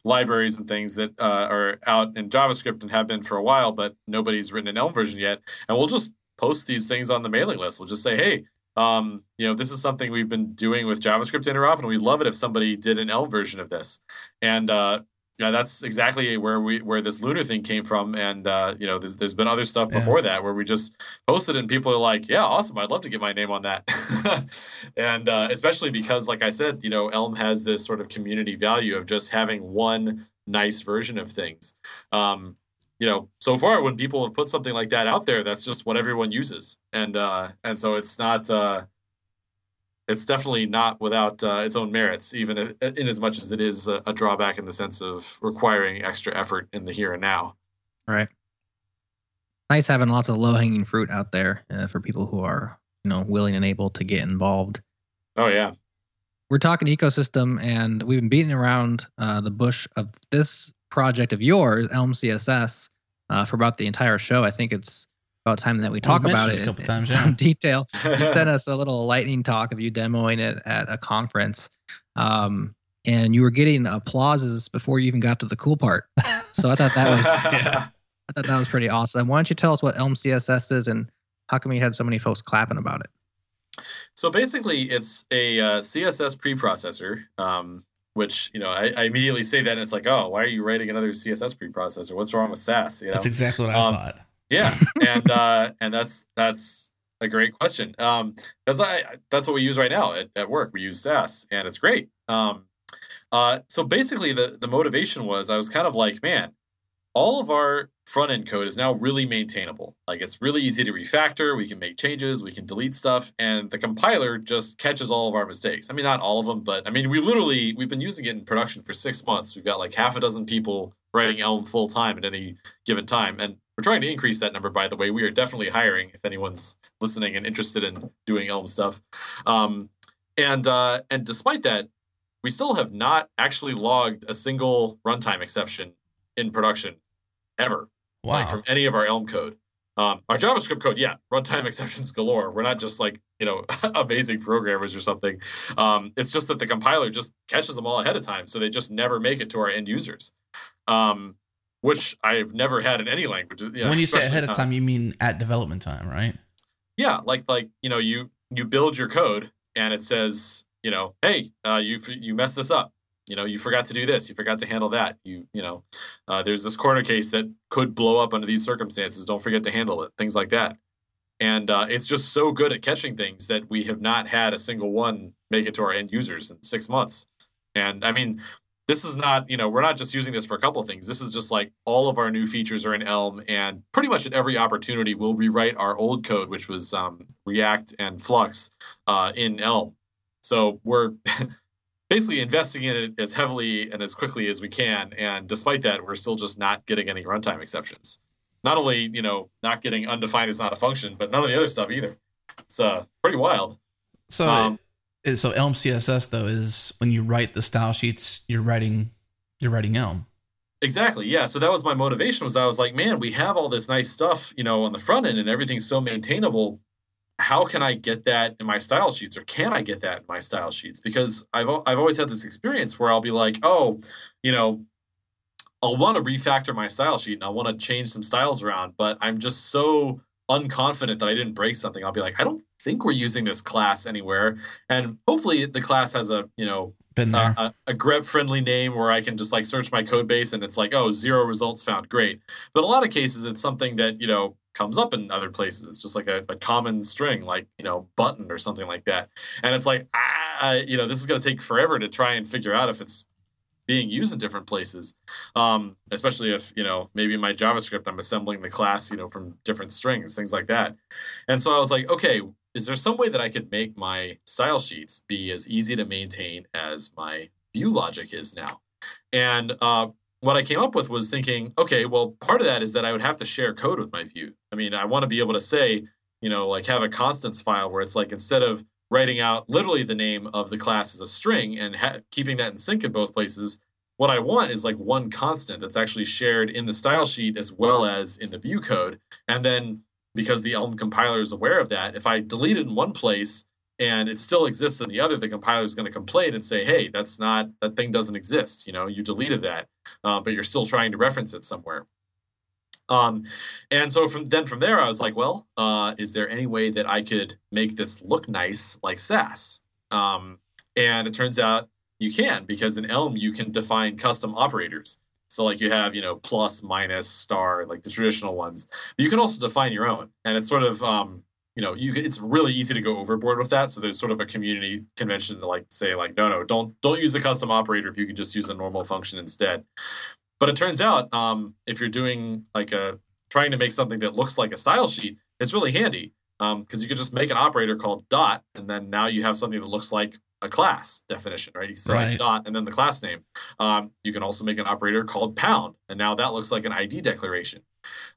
libraries and things that uh, are out in JavaScript and have been for a while, but nobody's written an Elm version yet, and we'll just post these things on the mailing list. We'll just say, hey, um, you know, this is something we've been doing with JavaScript interop, and we'd love it if somebody did an Elm version of this. And uh, yeah, that's exactly where we where this Lunr thing came from, and uh, you know, there's there's been other stuff before yeah. that where we just posted and people are like, "Yeah, awesome! I'd love to get my name on that." <laughs> and uh, especially because, like I said, you know, Elm has this sort of community value of just having one nice version of things. Um, you know, so far when people have put something like that out there, that's just what everyone uses, and uh, and so it's not. Uh, it's definitely not without uh, its own merits, even in as much as it is a, a, drawback in the sense of requiring extra effort in the here and now. Right. Nice having lots of low hanging fruit out there uh, for people who are, you know, willing and able to get involved. Oh yeah. We're talking ecosystem, and we've been beating around uh, the bush of this project of yours, Elm CSS, uh, for about the entire show. I think it's about time that we talk about it, a couple in, times, in yeah. some <laughs> detail. you <laughs> sent us a little lightning talk of you demoing it at a conference, um, and you were getting applauses before you even got to the cool part. So I thought that was <laughs> yeah. I thought that was pretty awesome. Why don't you tell us what Elm CSS is and how come you had so many folks clapping about it? So basically, it's a uh, CSS preprocessor. Um, which you know I, I, immediately say that and it's like oh why are you writing another css preprocessor what's wrong with sass you know that's exactly what i um, thought yeah, <laughs> and uh, and that's that's a great question. Um, that's I that's what we use right now at, at work. We use Sass, and it's great. Um, uh, so basically, the the motivation was I was kind of like, man, all of our front end code is now really maintainable. Like it's really easy to refactor. We can make changes. We can delete stuff, and the compiler just catches all of our mistakes. I mean, not all of them, but I mean, we literally we've been using it in production for six months. We've got like half a dozen people writing Elm full time at any given time, and we're trying to increase that number, by the way. We are definitely hiring if anyone's listening and interested in doing Elm stuff. Um, and uh, and despite that, we still have not actually logged a single runtime exception in production ever, wow. like from any of our Elm code. Um, our JavaScript code, yeah, runtime <laughs> exceptions galore. We're not just like you know <laughs> amazing programmers or something. Um, it's just that the compiler just catches them all ahead of time, so they just never make it to our end users. Um, which I've never had in any language. when you say ahead of time, you mean at development time, right? Yeah, like like you know you you build your code and it says you know hey uh, you you messed this up. You know you forgot to do this. You forgot to handle that. You you know uh, there's this corner case that could blow up under these circumstances. Don't forget to handle it things like that. And uh, it's just so good at catching things that we have not had a single one make it to our end users in six months. And i mean this is not you know we're not just using this for a couple of things. This is just like all of our new features are in elm and pretty much at every opportunity we'll rewrite our old code which was um, react and flux uh, in elm. So we're <laughs> basically investing in it as heavily and as quickly as we can and despite that we're still just not getting any runtime exceptions. Not only you know not getting undefined is not a function but none of the other stuff either. It's uh pretty wild. So um, so Elm CSS though is when you write the style sheets, you're writing you're writing Elm. Exactly. Yeah. So that was my motivation was I was like, man, we have all this nice stuff, you know, on the front end and everything's so maintainable. How can I get that in my style sheets or can I get that in my style sheets? Because I've I've always had this experience where I'll be like, oh, you know, I'll want to refactor my style sheet and I want to change some styles around, but I'm just so unconfident that I didn't break something. I'll be like, I don't think we're using this class anywhere. And hopefully the class has a, you know. A, a, grep friendly name where I can just like search my code base and it's like, oh, zero results found. Great. But a lot of cases, it's something that, you know, comes up in other places. It's just like a, a common string, like, you know, button or something like that. And it's like, ah, you know, this is going to take forever to try and figure out if it's being used in different places. Um, especially if, you know, maybe in my JavaScript, I'm assembling the class, you know, from different strings, things like that. And so I was like, okay, is there some way that I could make my style sheets be as easy to maintain as my view logic is now? And uh, what I came up with was thinking, okay, well, part of that is that I would have to share code with my view. I mean, I want to be able to say, you know, like have a constants file where it's like instead of writing out literally the name of the class as a string and ha- keeping that in sync in both places. What I want is like one constant that's actually shared in the style sheet as well as in the view code. And then because the Elm compiler is aware of that, if I delete it in one place and it still exists in the other, the compiler is going to complain and say, "Hey, that's not that thing doesn't exist. You know, you deleted that, uh, but you're still trying to reference it somewhere." Um, and so from then from there, I was like, well, uh, is there any way that I could make this look nice like Sass? Um, and it turns out you can because in Elm you can define custom operators. So like you have you know plus, minus, star, like the traditional ones. But you can also define your own, and it's sort of um, you know you it's really easy to go overboard with that. So there's sort of a community convention to like say like no no don't don't use a custom operator if you can just use a normal function instead. But it turns out, um, if you're doing like a trying to make something that looks like a style sheet, it's really handy because um, you could just make an operator called dot, and then now you have something that looks like a class definition, right? You say right. dot and then the class name. Um, you can also make an operator called pound, and now that looks like an ID declaration.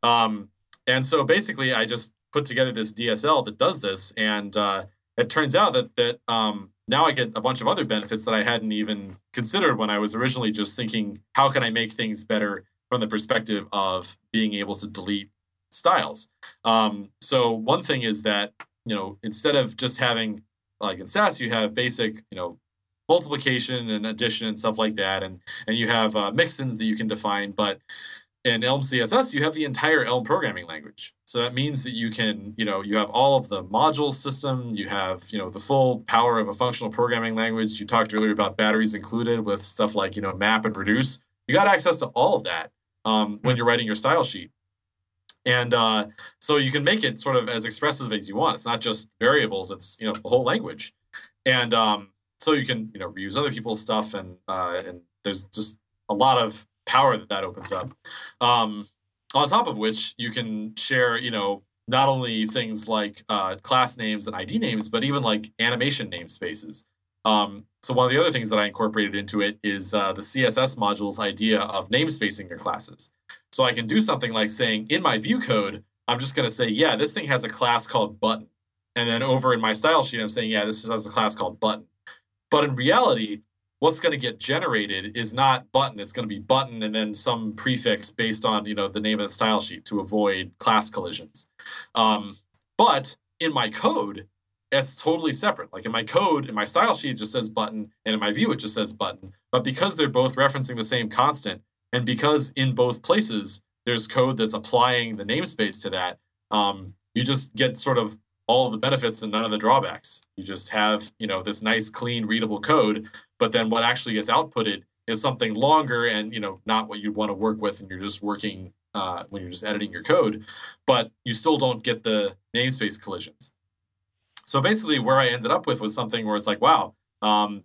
Um, and so basically, I just put together this DSL that does this, and uh, it turns out that that um, now I get a bunch of other benefits that I hadn't even considered when I was originally just thinking, how can I make things better from the perspective of being able to delete styles? Um, so one thing is that you know instead of just having like in Sass, you have basic you know multiplication and addition and stuff like that, and and you have uh, mixins that you can define, but in Elm CSS, you have the entire Elm programming language. So that means that you can, you know, you have all of the module system, you have, you know, the full power of a functional programming language. You talked earlier about batteries included with stuff like, you know, map and reduce. You got access to all of that um, when you're writing your style sheet. And uh, so you can make it sort of as expressive as you want. It's not just variables, it's, you know, the whole language. And um, so you can, you know, reuse other people's stuff and uh, and there's just a lot of power that that opens up. Um, on top of which, you can share, you know, not only things like uh, class names and ID names, but even like animation namespaces. Um, so one of the other things that I incorporated into it is uh, the CSS module's idea of namespacing your classes. So I can do something like saying in my view code, I'm just going to say, yeah, this thing has a class called button. And then over in my style sheet, I'm saying, yeah, this has a class called button. But in reality, what's going to get generated is not button it's going to be button and then some prefix based on you know the name of the style sheet to avoid class collisions. Um, but in my code it's totally separate. Like in my code in my style sheet it just says button and in my view it just says button. But because they're both referencing the same constant and because in both places there's code that's applying the namespace to that um, you just get sort of all of the benefits and none of the drawbacks. You just have, you know, this nice, clean, readable code, but then what actually gets outputted is something longer and, you know, not what you want to work with and you're just working uh, when you're just editing your code, but you still don't get the namespace collisions. So basically, where I ended up with was something where it's like, wow, um,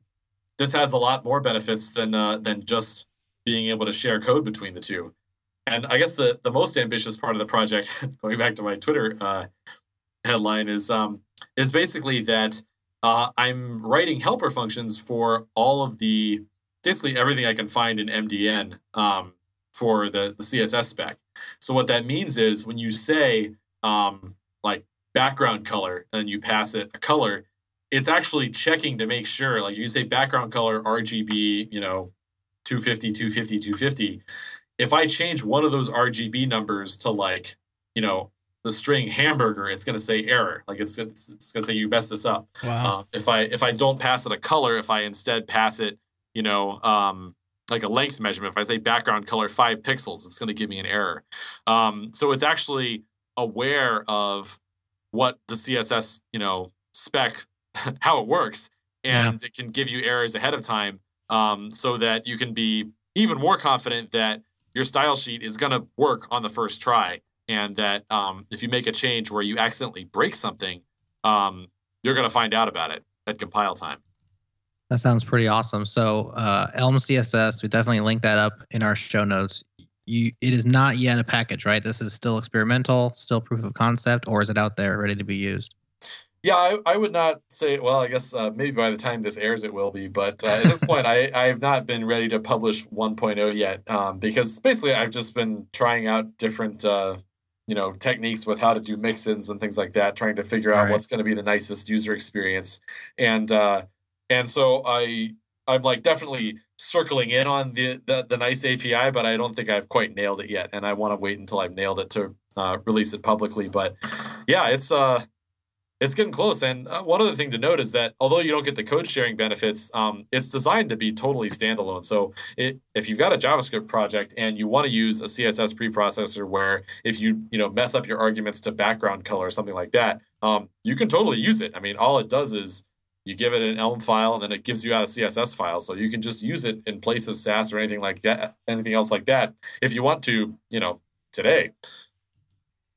this has a lot more benefits than uh, than just being able to share code between the two. And I guess the the most ambitious part of the project, <laughs> going back to my Twitter uh, headline, is um, is basically that uh, I'm writing helper functions for all of the basically everything I can find in MDN um, for the the CSS spec. So what that means is when you say um, like background color and you pass it a color, it's actually checking to make sure. Like you say background color RGB, you know, 250, 250, 250. If I change one of those RGB numbers to like, you know, the string hamburger, it's going to say error. Like it's it's, it's going to say you messed this up. Wow. Uh, if I if I don't pass it a color, if I instead pass it, you know, um, like a length measurement, if I say background color five pixels, it's going to give me an error. Um, so it's actually aware of what the CSS, you know, spec, <laughs> how it works, and yeah. it can give you errors ahead of time, um, so that you can be even more confident that your style sheet is going to work on the first try, and that um, if you make a change where you accidentally break something, um, you're going to find out about it at compile time. That sounds pretty awesome. So uh, Elm CSS, we definitely link that up in our show notes you it is not yet a package, right? This is still experimental, still proof of concept, or is it out there ready to be used? Yeah, I, I would not say. Well, I guess uh, maybe by the time this airs, it will be. But uh, at this <laughs> point, I I have not been ready to publish 1.0 yet um, because basically I've just been trying out different. You know techniques with how to do mixins and things like that trying to figure out right. what's going to be the nicest user experience and uh and so i I'm like definitely circling in on the, the, the nice API, but I don't think I've quite nailed it yet, and I want to wait until I've nailed it to uh, release it publicly. But yeah, it's uh, it's getting close. And uh, one other thing to note is that although you don't get the code sharing benefits, um, it's designed to be totally standalone. So it, if you've got a JavaScript project and you want to use a CSS preprocessor, where if you you know mess up your arguments to background color or something like that, um, you can totally use it. I mean, all it does is you give it an Elm file, and then it gives you out a CSS file. So you can just use it in place of Sass or anything like that, anything else like that, if you want to, you know, today.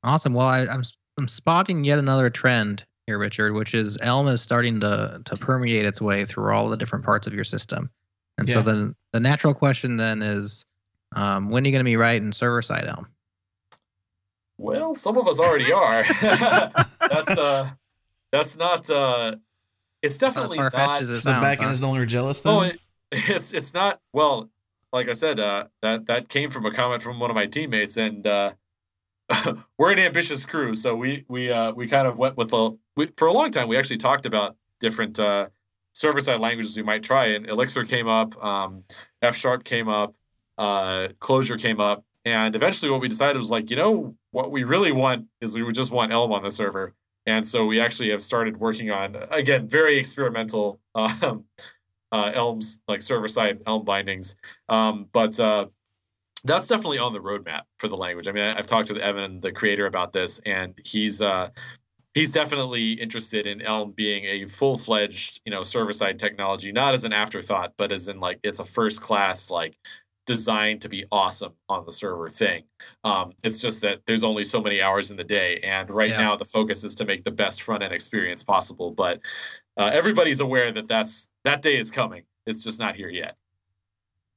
Awesome. Well, I, I'm I'm spotting yet another trend here, Richard, which is Elm is starting to to permeate its way through all the different parts of your system. And yeah. so the the natural question then is, um, when are you going to be writing server side Elm? Well, some of us already are. <laughs> that's uh, that's not uh, it's definitely not. the back end is no longer jealous. Then? Oh, <laughs> it, it's it's not. Well, like I said, uh, that that came from a comment from one of my teammates, and uh, <laughs> we're an ambitious crew, so we we uh, we kind of went with a we, for a long time. We actually talked about different uh, server side languages we might try, and Elixir came up, um, F sharp came up, uh, Clojure came up, and eventually what we decided was like, you know, what we really want is we would just want Elm on the server. And so we actually have started working on again very experimental <laughs> um, uh, Elms like server side Elm bindings, um, but uh, that's definitely on the roadmap for the language. I mean, I've talked with Evan, the creator, about this, and he's uh, he's definitely interested in Elm being a full fledged you know server side technology, not as an afterthought, but as in like it's a first class like designed to be awesome on the server thing. Um, it's just that there's only so many hours in the day, and right yeah. now the focus is to make the best front end experience possible. But uh, everybody's aware that that's that day is coming. It's just not here yet.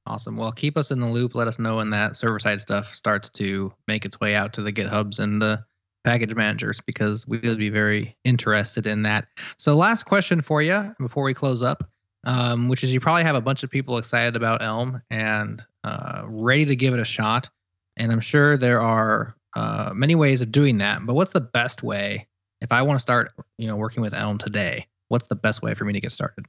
Awesome. Well, keep us in the loop. Let us know when that server side stuff starts to make its way out to the GitHubs and the package managers because we would be very interested in that. So, last question for you before we close up, um, which is you probably have a bunch of people excited about Elm and uh, ready to give it a shot. And I'm sure there are uh, many ways of doing that. But what's the best way if I want to start, you know, working with Elm today? What's the best way for me to get started?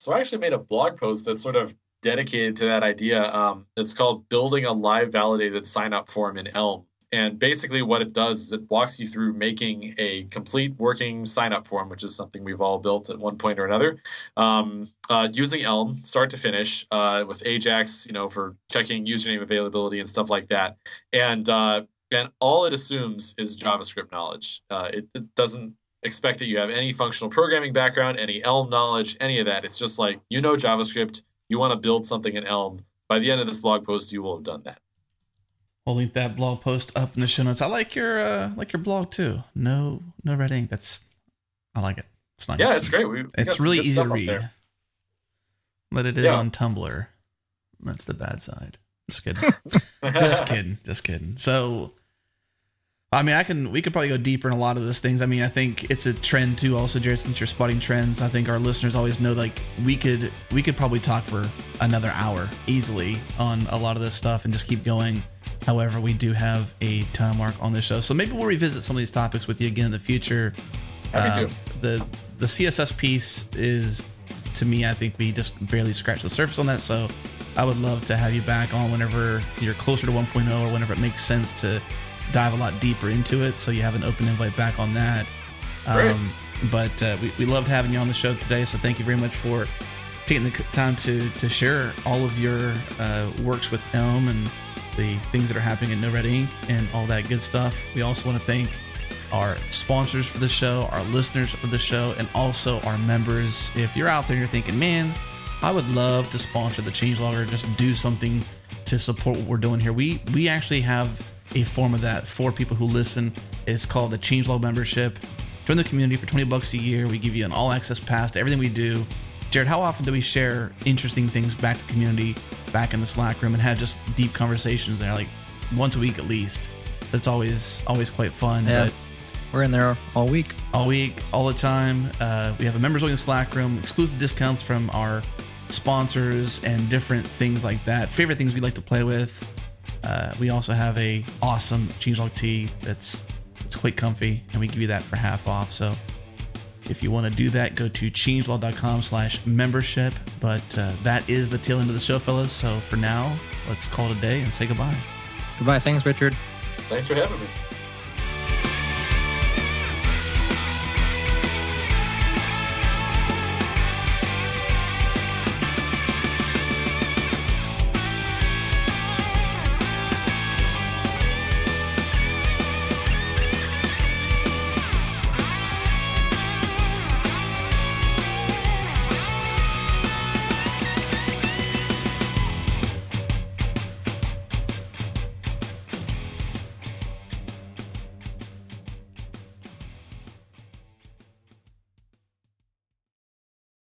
So I actually made a blog post that's sort of dedicated to that idea. Um, it's called "Building a Live Validated Sign Up Form in Elm." And basically, what it does is it walks you through making a complete working sign up form, which is something we've all built at one point or another, um, uh, using Elm, start to finish, uh, with Ajax, you know, for checking username availability and stuff like that. And uh, and all it assumes is JavaScript knowledge. Uh, it, it, doesn't expect that you have any functional programming background, any Elm knowledge, any of that. It's just like you know JavaScript, you want to build something in Elm. By the end of this blog post, you will have done that. We'll link that blog post up in the show notes. I like your uh like your blog too. No no red ink. That's I like it. It's nice. Yeah, it's great. We, we it's really easy to read. But it is yeah. on Tumblr. That's the bad side. Just kidding. <laughs> just kidding. Just kidding. So I mean, I can. We could probably go deeper in a lot of those things. I mean, I think it's a trend too. Also, Jared, since you're spotting trends, I think our listeners always know like we could we could probably talk for another hour easily on a lot of this stuff and just keep going. However, we do have a time mark on this show, so maybe we'll revisit some of these topics with you again in the future. Happy uh, the the CSS piece is, to me, I think we just barely scratched the surface on that. So, I would love to have you back on whenever you're closer to 1.0 or whenever it makes sense to dive a lot deeper into it. So you have an open invite back on that. Um, but uh, we, we loved having you on the show today. So thank you very much for taking the time to to share all of your uh, works with Elm and the things that are happening at NoRedInk and all that good stuff. We also want to thank our sponsors for the show, our listeners of the show, and also our members. If you're out there, and you're thinking, man, I would love to sponsor the Changelog or just do something to support what we're doing here. We we actually have a form of that for people who listen. It's called the Changelog membership. Join the community for 20 bucks a year. We give you an all access pass to everything we do. Jared, how often do we share interesting things back to the community, back in the Slack room, and have just deep conversations there, like once a week at least? So it's always always quite fun. Yeah. But we're in there all week. All week, all the time. Uh, we have a members only Slack room, exclusive discounts from our sponsors, and different things like that. Favorite things we like to play with. Uh, we also have a awesome changelog tee that's it's quite comfy, and we give you that for half off. So if you want to do that, go to changelog.com slash membership. But uh, that is the tail end of the show, fellas. So for now, let's call it a day and say goodbye. Goodbye. Thanks, Richard. Thanks for having me.